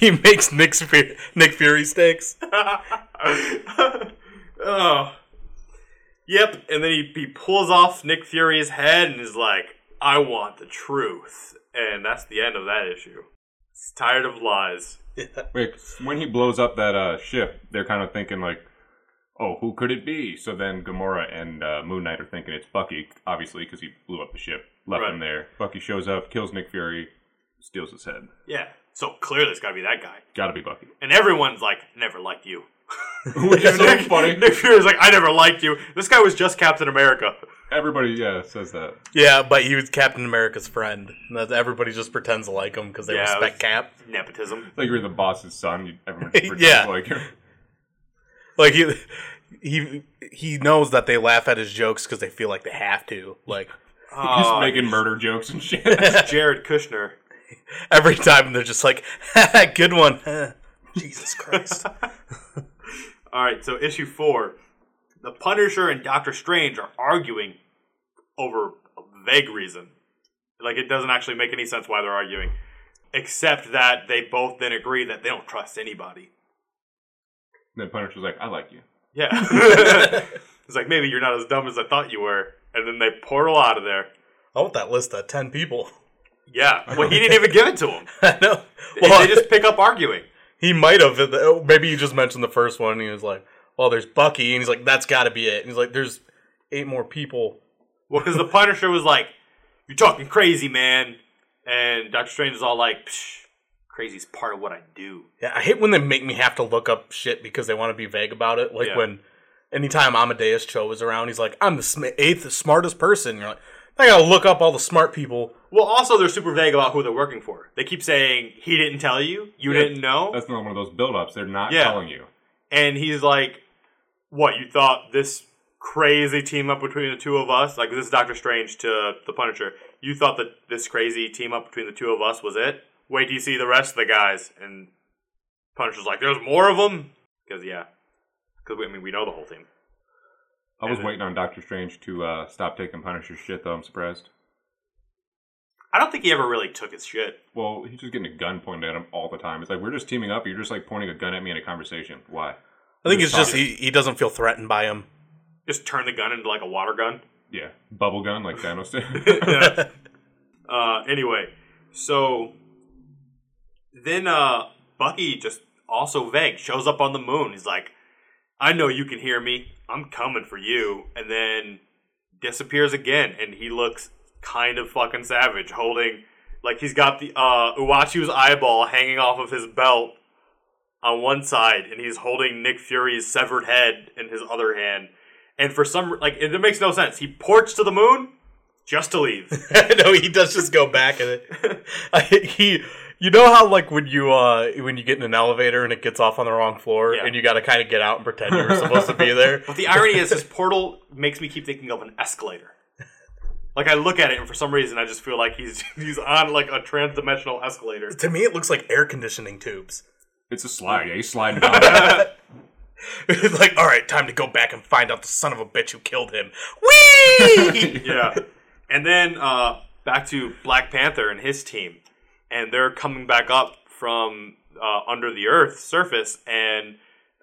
He makes Nick Fury, Nick Fury steaks. oh. Yep, and then he, he pulls off Nick Fury's head and is like, I want the truth. And that's the end of that issue. He's tired of lies. Wait, when he blows up that uh, ship, they're kind of thinking like, "Oh, who could it be?" So then Gamora and uh, Moon Knight are thinking it's Bucky, obviously because he blew up the ship, left Right. him there. Bucky shows up, kills Nick Fury, steals his head. Yeah, so clearly it's gotta be that guy. Gotta be Bucky. And everyone's like, never liked you. Which is so Nick, funny. Nick Fury's like, I never liked you. This guy was just Captain America. Everybody, yeah, says that. Yeah, but he was Captain America's friend. Everybody just pretends to like him because they Yeah, respect Cap. Nepotism. Like you're the boss's son. You, everyone pretends Yeah. like you're. Like he, he, he knows that they laugh at his jokes because they feel like they have to. Like He's Oh, making murder jokes and shit. Jared Kushner. every time they're just like, "Good one." Jesus Christ. All right, so issue four, the Punisher and Doctor Strange are arguing over a vague reason. Like it doesn't actually make any sense why they're arguing, except that they both then agree that they don't trust anybody. then Punisher's like, "I like you." Yeah, it's like maybe you're not as dumb as I thought you were, and then they portal out of there. I want that list of ten people. Yeah, well, he didn't even give it to him. I know. Well, they just pick up arguing. He might have. Maybe he just mentioned the first one. And he was like, "Well, there's Bucky," and he's like, "That's got to be it." And he's like, "There's eight more people." Well, because the Punisher was like, "You're talking crazy, man," and Doctor Strange is all like, Psh, "Crazy's part of what I do." Yeah, I hate when they make me have to look up shit because they want to be vague about it. Like Yeah. when anytime Amadeus Cho is around, he's like, "I'm the sm- eighth smartest person." You're like, I gotta look up all the smart people. Well, also they're super vague about who they're working for. They keep saying he didn't tell you, you Yeah, didn't know, That's not one of those build-ups. They're not Yeah. telling you. and he's like, "What? You thought this crazy team up between the two of us, like this is Doctor Strange to the Punisher? You thought that this crazy team up between the two of us was it? Wait till you see the rest of the guys." And Punisher's like, "There's more of them," because yeah, because I mean we know the whole team. I was And- waiting on Doctor Strange to uh, stop taking Punisher's shit, though. I'm surprised. I don't think he ever really took his shit. Well, he's just getting a gun pointed at him all the time. It's like we're just teaming up. You're just like pointing a gun at me in a conversation. Why? I think We're it's just he, he doesn't feel threatened by him. Just turn the gun into like a water gun. Yeah, bubble gun like Thanos did. Yeah. Uh, anyway, so then uh, Bucky just also vague shows up on the moon. He's like, "I know you can hear me. I'm coming for you," and then disappears again. And he looks kind of fucking savage, holding like he's got the uh, Uatu's eyeball hanging off of his belt on one side, and he's holding Nick Fury's severed head in his other hand. And for some like it, it makes no sense. He ports to the moon just to leave. no, he does just go back at it. He, you know how like when you uh when you get in an elevator and it gets off on the wrong floor Yeah. and you got to kind of get out and pretend you were supposed to be there. But the irony is, his portal makes me keep thinking of an escalator. Like I look at it, and for some reason, I just feel like he's he's on like a transdimensional escalator. to me, it looks like air conditioning tubes. it's a slide. Yeah, he's sliding down. it's like, all right, time to go back and find out the son of a bitch who killed him. Whee! yeah, and then uh, back to Black Panther and his team, and they're coming back up from uh, under the Earth's surface, and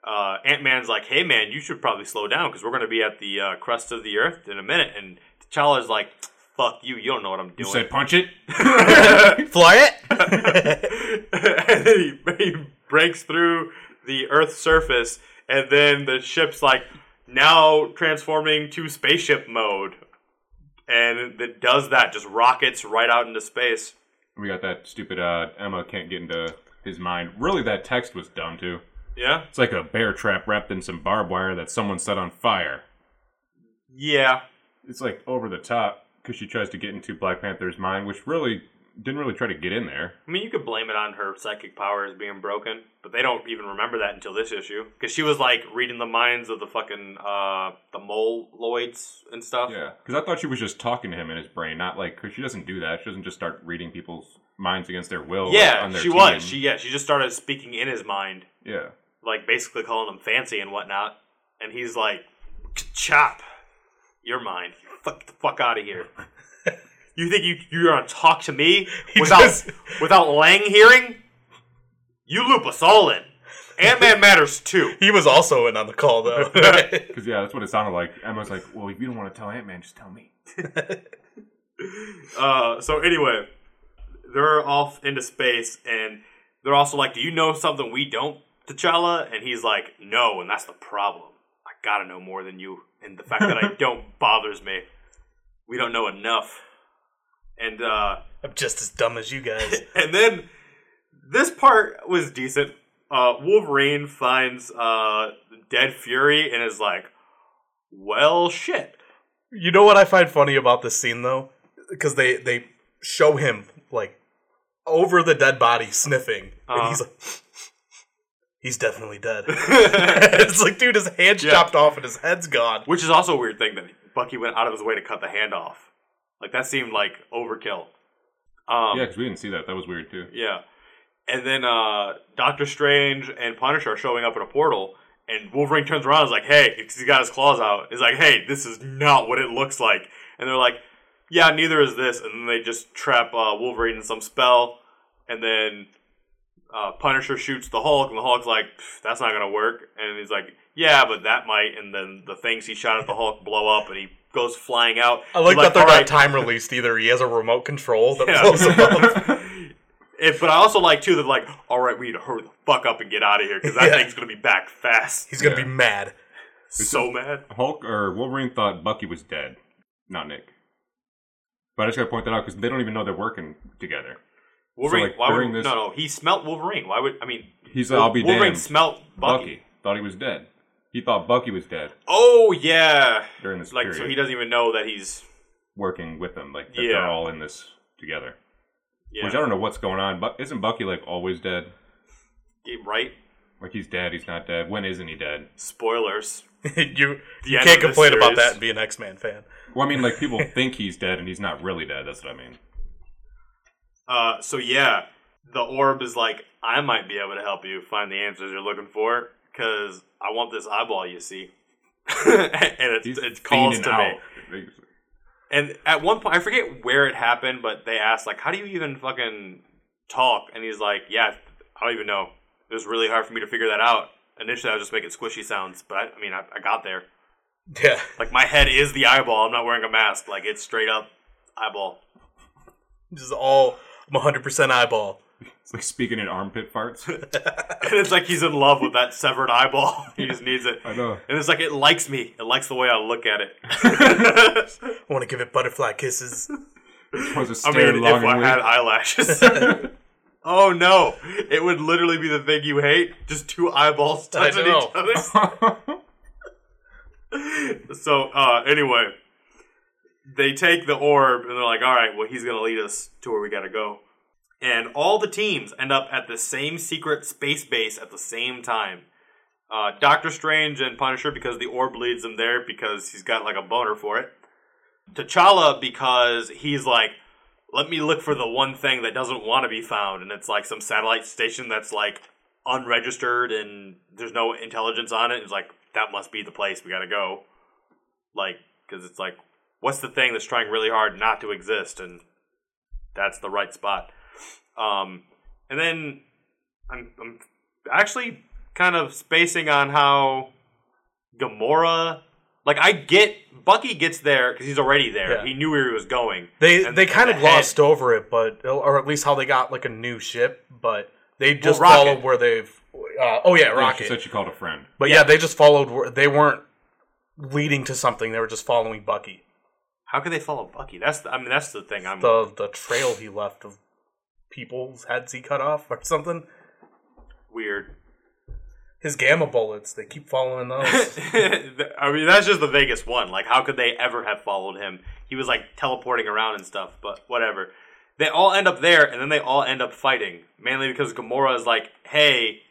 uh, Ant Man's like, "Hey man, you should probably slow down because we're going to be at the uh, crust of the Earth in a minute." And T'Challa's like, "Fuck you, you don't know what I'm doing." you doing." said punch it. Fly it. and then he, he breaks through the Earth's surface, and then the ship's like now transforming to spaceship mode. and it does that, just rockets right out into space. We got that stupid uh, Emma can't get into his mind. Really, that text was dumb too. Yeah, It's like a bear trap wrapped in some barbed wire that someone set on fire. yeah. It's like over the top because she tries to get into Black Panther's mind, which really didn't really try to get in there. I mean, you could blame it on her psychic powers being broken, but they don't even remember that until this issue because she was like reading the minds of the fucking uh the moloids and stuff. Yeah, because I thought she was just talking to him in his brain, not like because she doesn't do that. She doesn't just start reading people's minds against their will. Yeah, on their she team. was. She yeah, she just started speaking in his mind, yeah. like basically calling him fancy and whatnot, and he's like, "Chop, your mind. Fuck the fuck out of here." You think you you're gonna talk to me He without just- without Lang hearing? You loop us all in. Ant Man matters too. He was also in on the call though. Because yeah, that's what it sounded like. Emma's like, "Well, if you don't want to tell Ant Man, just tell me." Uh, so anyway, they're off into space, and they're also like, "Do you know something we don't, T'Challa?" And he's like, "No," and that's the problem. I gotta know more than you, and the fact that I don't bothers me. We don't know enough, and uh, I'm just as dumb as you guys. and then this part was decent. Uh, Wolverine finds uh, dead Fury and is like, "Well, shit." You know what I find funny about this scene though, because they they show him like over the dead body sniffing, and Uh-huh. he's like, he's definitely dead. it's like, dude, his hand's Yeah. chopped off and his head's gone. Which is also a weird thing that Bucky went out of his way to cut the hand off. Like that seemed like overkill. Um, Yeah, because we didn't see that. That was weird too. yeah. And then uh, Doctor Strange and Punisher are showing up in a portal, and Wolverine turns around and is like, "Hey," because he's got his claws out. He's like, "Hey, this is not what it looks like." And they're like, "Yeah, neither is this." And then they just trap uh, Wolverine in some spell, and then uh, Punisher shoots the Hulk, and the Hulk's like, "That's not gonna work." And he's like, "Yeah, but that might." And then the things he shot at the Hulk blow up, and he goes flying out. I like, He's that they're not right." time released either. He has a remote control that Yeah. blows him. It- but I also like too that like, all right, we need to hurry the fuck up and get out of here because that Yeah. thing's gonna be back fast. He's gonna Yeah. be mad. it's so mad. Hulk or Wolverine thought Bucky was dead, not Nick. But I just gotta point that out because they don't even know they're working together. Wolverine. like, why would during this- no no? He smelt Wolverine. Why would I mean? He's like, "I'll be Wolverine damned." smelt Bucky. Bucky thought he was dead. He thought Bucky was dead Oh yeah. during this Like period, so he doesn't even know that he's working with them. Like that Yeah. they're all in this together. yeah Which I don't know what's going on. But isn't Bucky like always dead? right. Like he's dead. He's not dead. When isn't he dead? Spoilers. you you end can't this complain about series. that and be an X Man fan. Well, I mean, like people think he's dead and he's not really dead. That's what I mean. Uh, so yeah, the orb is like, I might be able to help you find the answers you're looking for because I want this eyeball you see, and it, He's it calls to out. me. And at one point, I forget where it happened, but they asked like, "How do you even fucking talk?" And he's like, "Yeah, I don't even know. It was really hard for me to figure that out. Initially, I was just making squishy sounds, but I, I mean, I, I got there. Yeah, Like my head is the eyeball. I'm not wearing a mask. Like it's straight up eyeball. This is all I'm 100 percent eyeball. It's like speaking in armpit farts. And it's like he's in love with that severed eyeball. he just needs it. I know. And it's like it likes me. It likes the way I look at it. I want to give it butterfly kisses. I mean, if I had eyelashes. oh no! It would literally be the thing you hate. Just two eyeballs touching each other. so uh, anyway, they take the orb and they're like, "All right, well, he's gonna lead us to where we gotta go." And all the teams end up at the same secret space base at the same time. Uh, Doctor Strange and Punisher because the orb leads them there because he's got like a boner for it. T'Challa because he's like, let me look for the one thing that doesn't want to be found, and it's like some satellite station that's like unregistered and there's no intelligence on it. It's like that must be the place we gotta go, like because it's like what's the thing that's trying really hard not to exist, and that's the right spot. Um, and then I'm, I'm actually kind of spacing on how Gamora. Like I get Bucky gets there because he's already there. Yeah. He knew where he was going. They And they kind the of head- glossed over it, but or at least how they got like a new ship, but they just Rocket. followed where they've. Uh, oh yeah, Yeah, she Rocket. said she called a friend. but yeah. they just followed. Where, they weren't leading to something. They were just following Bucky. How could they follow Bucky? That's the, I mean that's the thing. I'm The the trail he left of people's heads he cut off or something. weird. His gamma bullets, they keep following those. I mean that's just the Vegas one. Like how could they ever have followed him? He was like teleporting around and stuff, but whatever. They all end up there, and then they all end up fighting. Mainly because Gamora is like, "Hey,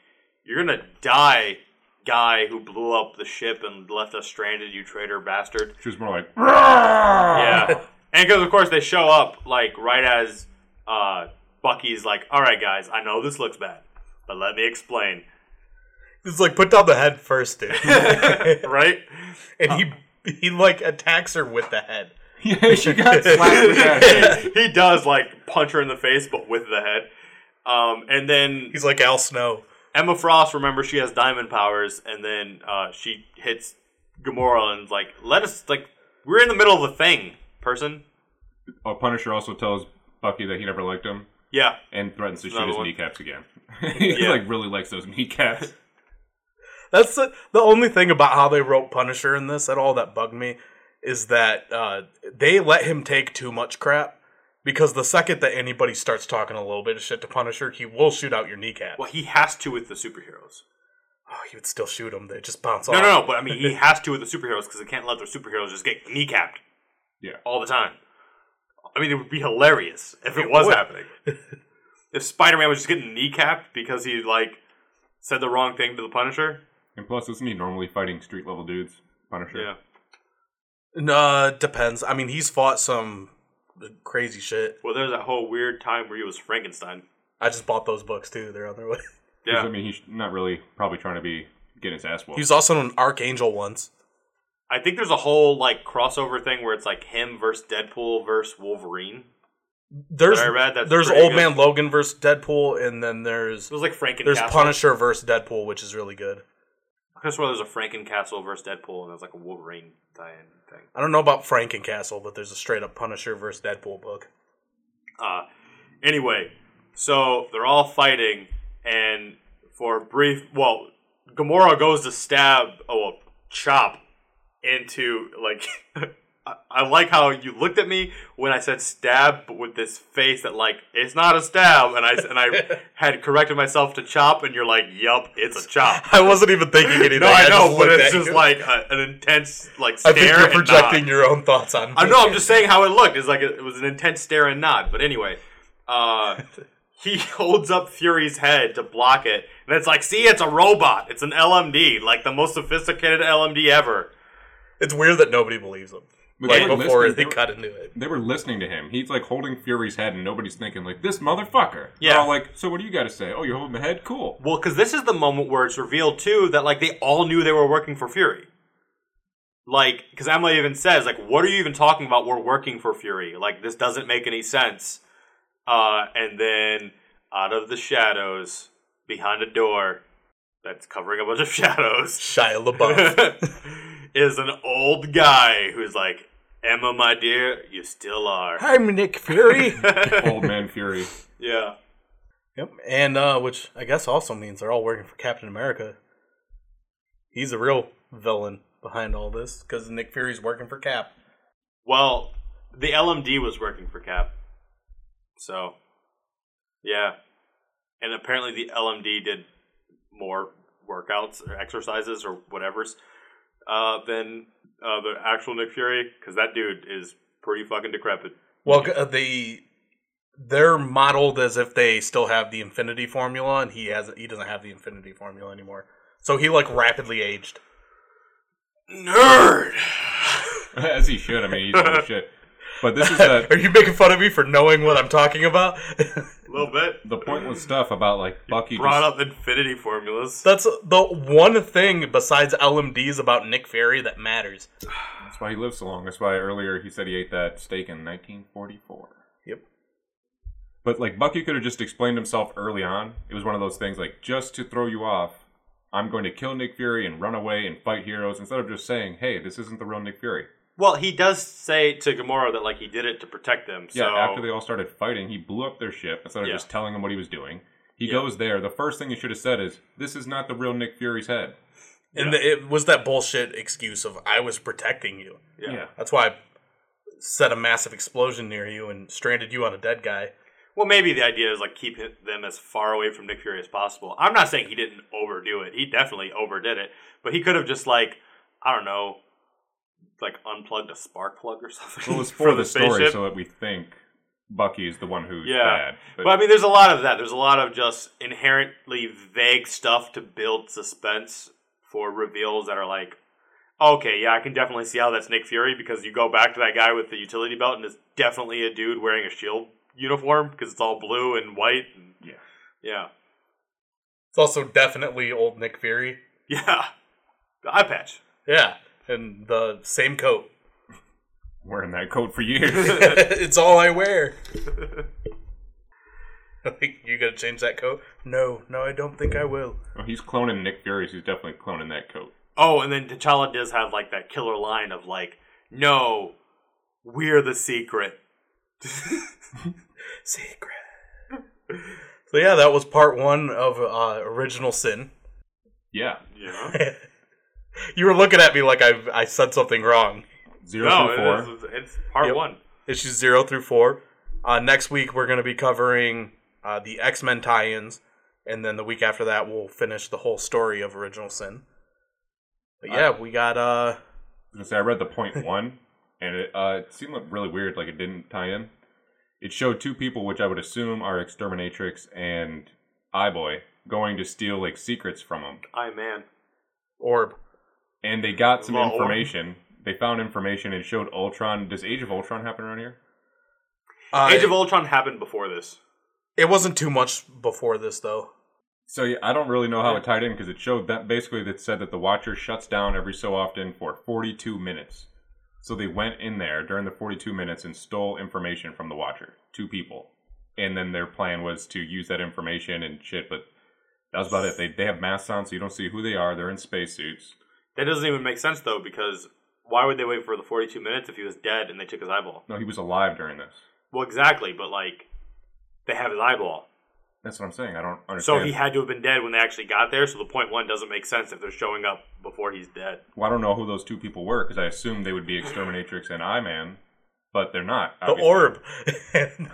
you're gonna die, guy who blew up the ship and left us stranded. You traitor bastard." She was more like, Yeah, and because of course they show up like right as uh, Bucky's like, "All right, guys, I know this looks bad, but let me explain." It's like put down the head first, dude. right? and he he like attacks her with the head. yeah, she got slapped with that. he does like punch her in the face, but with the head. Um, and then He's like Al Snow. Emma Frost, remember she has diamond powers, and then uh, she hits Gamora and is like, "Let us like we're in the middle of the thing, person." Oh, Punisher also tells Bucky that he never liked him Yeah, and threatens to shoot his one. kneecaps again. he Yeah. like really likes those kneecaps. That's the, the only thing about how they wrote Punisher in this at all that bugged me is that uh, they let him take too much crap. Because the second that anybody starts talking a little bit of shit to Punisher, he will shoot out your kneecap. well, he has to with the superheroes. Oh, he would still shoot them. They just bounce No, off. no, no. But I mean, he has to with the superheroes because they can't let their superheroes just get kneecapped Yeah. all the time. I mean, it would be hilarious if it was would. happening. if Spider-Man was just getting kneecapped because he like said the wrong thing to the Punisher. And plus, isn't he normally fighting street level dudes? Punisher. Yeah. No, it uh, depends. I mean, he's fought some crazy shit. Well, there's that whole weird time where he was Frankenstein. I just bought those books too. They're on their way. 'Cause, Yeah. I mean, he's not really probably trying to be getting his ass whooped. He was also an Archangel once. I think there's a whole like crossover thing where it's like him versus Deadpool versus Wolverine. There's I read that's there's Old good. Man Logan versus Deadpool, and then there's was like Frankencastle. there's Punisher versus Deadpool, which is really good. I swear there's a Frankencastle versus Deadpool, and there's like a Wolverine tie-in thing. I don't know about Frankencastle, but there's a straight up Punisher versus Deadpool book. Uh, anyway, so they're all fighting, and for a brief, well, Gamora goes to stab, oh, well, chop into like. I- I like how you looked at me when I said stab, but with this face that like it's not a stab, and I and I had corrected myself to chop, and you're like, "Yup, it's a chop." I wasn't even thinking anything. No, I know, but it's just you. like a, an intense like stare. I think you're projecting your own thoughts on me. I know. I'm just saying how it looked. It's like it, it was an intense stare and nod. But anyway, uh, he holds up Fury's head to block it, and it's like, see, it's a robot. It's an LMD, like the most sophisticated LMD ever. It's weird that nobody believes him. But Like they before they they were- cut into it. They were listening to him. He's like holding Fury's head, and nobody's thinking like this motherfucker. Yeah. They're all like, so what do you got to say? Oh, you're holding the head, cool. Well, because this is the moment where it's revealed too that like they all knew they were working for Fury. Like, because Emma even says, like, what are you even talking about? We're working for Fury. Like, this doesn't make any sense. Uh, and then out of the shadows, behind a door that's covering a bunch of shadows, Shia LaBeouf. is an old guy who's like, Emma, my dear, you still are. I'm Nick Fury. Old man Fury. yeah. yep, and uh, which I guess also means they're all working for Captain America. He's a real villain behind all this because Nick Fury's working for Cap. Well, the LMD was working for Cap. So, yeah. And apparently the LMD did more workouts or exercises or whatever's uh, than uh, the actual Nick Fury because that dude is pretty fucking decrepit. Well, uh, they they're modeled as if they still have the Infinity Formula, and he has he doesn't have the Infinity Formula anymore. So he like rapidly aged. Nerd! As he should. I mean, he's old as shit. But this is the Are you making fun of me for knowing what I'm talking about? A little bit. the pointless stuff about like Bucky. Brought Just, up infinity formulas. That's the one thing besides LMDs about Nick Fury that matters. that's why he lives so long. That's why earlier he said he ate that steak in 1944. Yep. But like Bucky could have just explained himself early on. It was one of those things like just to throw you off. I'm going to kill Nick Fury and run away and fight heroes instead of just saying, "Hey, this isn't the real Nick Fury." Well, he does say to Gamora that like he did it to protect them. So Yeah, after they all started fighting, he blew up their ship instead of Yeah. just telling them what he was doing. He Yeah. goes there. The first thing he should have said is, "This is not the real Nick Fury's head." And Yeah. the, it was that bullshit excuse of I was protecting you. yeah. Yeah. That's why I set a massive explosion near you and stranded you on a dead guy. Well, maybe the idea is like keep them as far away from Nick Fury as possible. I'm not saying he didn't overdo it. He definitely overdid it, but he could have just like I don't know, like unplugged a spark plug or something. Well, it was for, the, story, so that we think Bucky is the one who's yeah. bad. But, I mean, there's a lot of that. There's a lot of just inherently vague stuff to build suspense for reveals that are like, okay, yeah, I can definitely see how that's Nick Fury because you go back to that guy with the utility belt and it's definitely a dude wearing a shield uniform because it's all blue and white. And, Yeah. yeah, It's also definitely old Nick Fury. yeah. The eye patch. Yeah, and the same coat. wearing that coat for years. it's all I wear. I think you gotta change that coat. No, no, I don't think I will. well, he's cloning Nick Fury, so he's definitely cloning that coat. Oh, and then T'Challa does have like that killer line of like, "No, we're the secret." Secret. So yeah, that was part one of uh, Original Sin. Yeah, You know? You were looking at me like I I said something wrong. zero no, through four. is, it's part Yep. one. Issues zero through four. Uh, next week we're going to be covering uh, the X Men tie-ins, and then the week after that we'll finish the whole story of Original Sin. But yeah, we got uh I was gonna say I read the point one, and it uh, it seemed really weird, like it didn't tie in. It showed two people, which I would assume are Exterminatrix and Eyeboy, going to steal like secrets from him, I man. orb. And they got some Well, or- information. They found information and showed Ultron. Does Age of Ultron happen around here? Uh, Age of Ultron happened before this. It wasn't too much before this though. So yeah, I don't really know how it tied in because it showed that basically that said that the Watcher shuts down every so often for 42 minutes. So they went in there during the 42 minutes and stole information from the Watcher, two people, and then their plan was to use that information and shit. But that was about it. They they have masks on, so you don't see who they are. They're in spacesuits. That doesn't even make sense though, because why would they wait for the 42 minutes if he was dead and they took his eyeball? No, he was alive during this. Well, exactly, but like they have his eyeball, That's what I'm saying. I don't understand. so he had to have been dead when they actually got there. So the point one doesn't make sense if they're showing up before he's dead. well, I don't know who those two people were because I assumed they would be Exterminatrix and I Man, but they're not. The orb.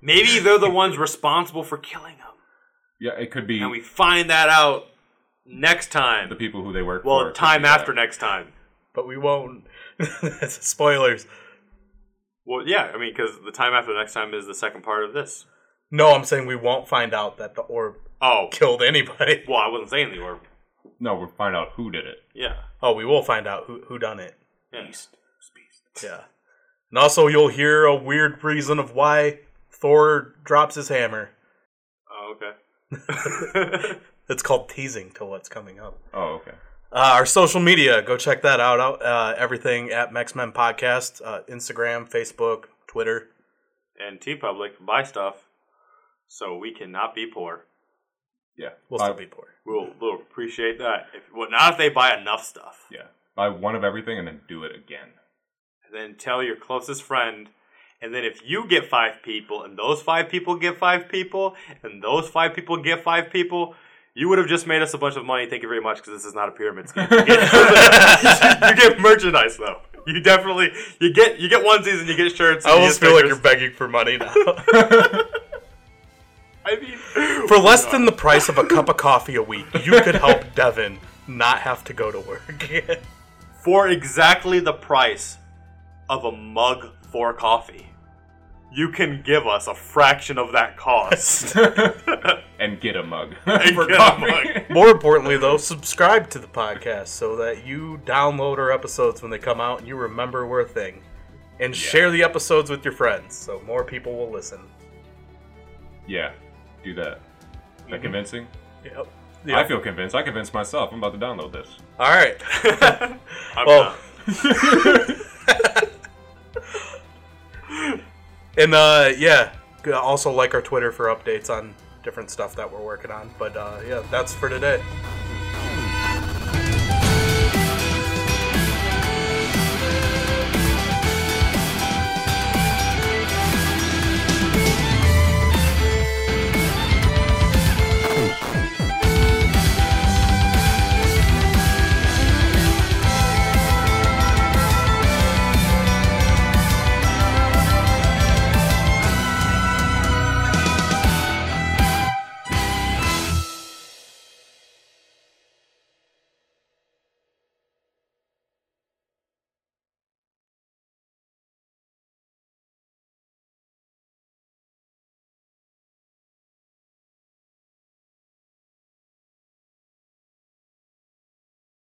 Maybe they're the ones responsible for killing him, Yeah, it could be and we find that out next time. the people who they work for. Well, time be that. after next time. but we won't. Spoilers. Well, yeah, I mean, because the time after next time is the second part of this. No, I'm saying we won't find out that the orb Oh, killed anybody. well, I wasn't saying the orb. No, we'll find out who did it. Yeah, Oh, we will find out who who done it. yeah. Yeah. And also you'll hear a weird reason of why Thor drops his hammer. Oh, okay. It's called teasing to what's coming up. Oh, okay. Uh, our social media, go check that out. out uh, everything at Mexmen Podcast, uh, Instagram, Facebook, Twitter. and TeePublic buy stuff so we cannot be poor. Yeah. We'll buy, still be poor. We'll, we'll appreciate that. If, well, not if they buy enough stuff. Yeah. Buy one of everything and then do it again. And then tell your closest friend. And then if you get five people, and those five people get five people, and those five people get five people, you would have just made us a bunch of money. Thank you very much, because this is not a pyramid scheme. You get, merchandise though. You definitely you get you get onesies and you get shirts. and I almost feel like you're begging for money now. I mean, for oh less than the price of a cup of coffee a week, you could help Devin not have to go to work. for exactly the price of a mug for coffee, you can give us a fraction of that cost. And get a mug. And for get a coffee. mug. More importantly, though, subscribe to the podcast so that you download our episodes when they come out and you remember we're a thing. And share the episodes with your friends so more people will listen. Yeah. Do that. Is that mm-hmm. convincing? Yep. I feel convinced. I convinced myself. I'm about to download this. All right. I'm Well, not. And uh, yeah, also like our Twitter for updates on different stuff that we're working on. But uh, yeah, that's for today.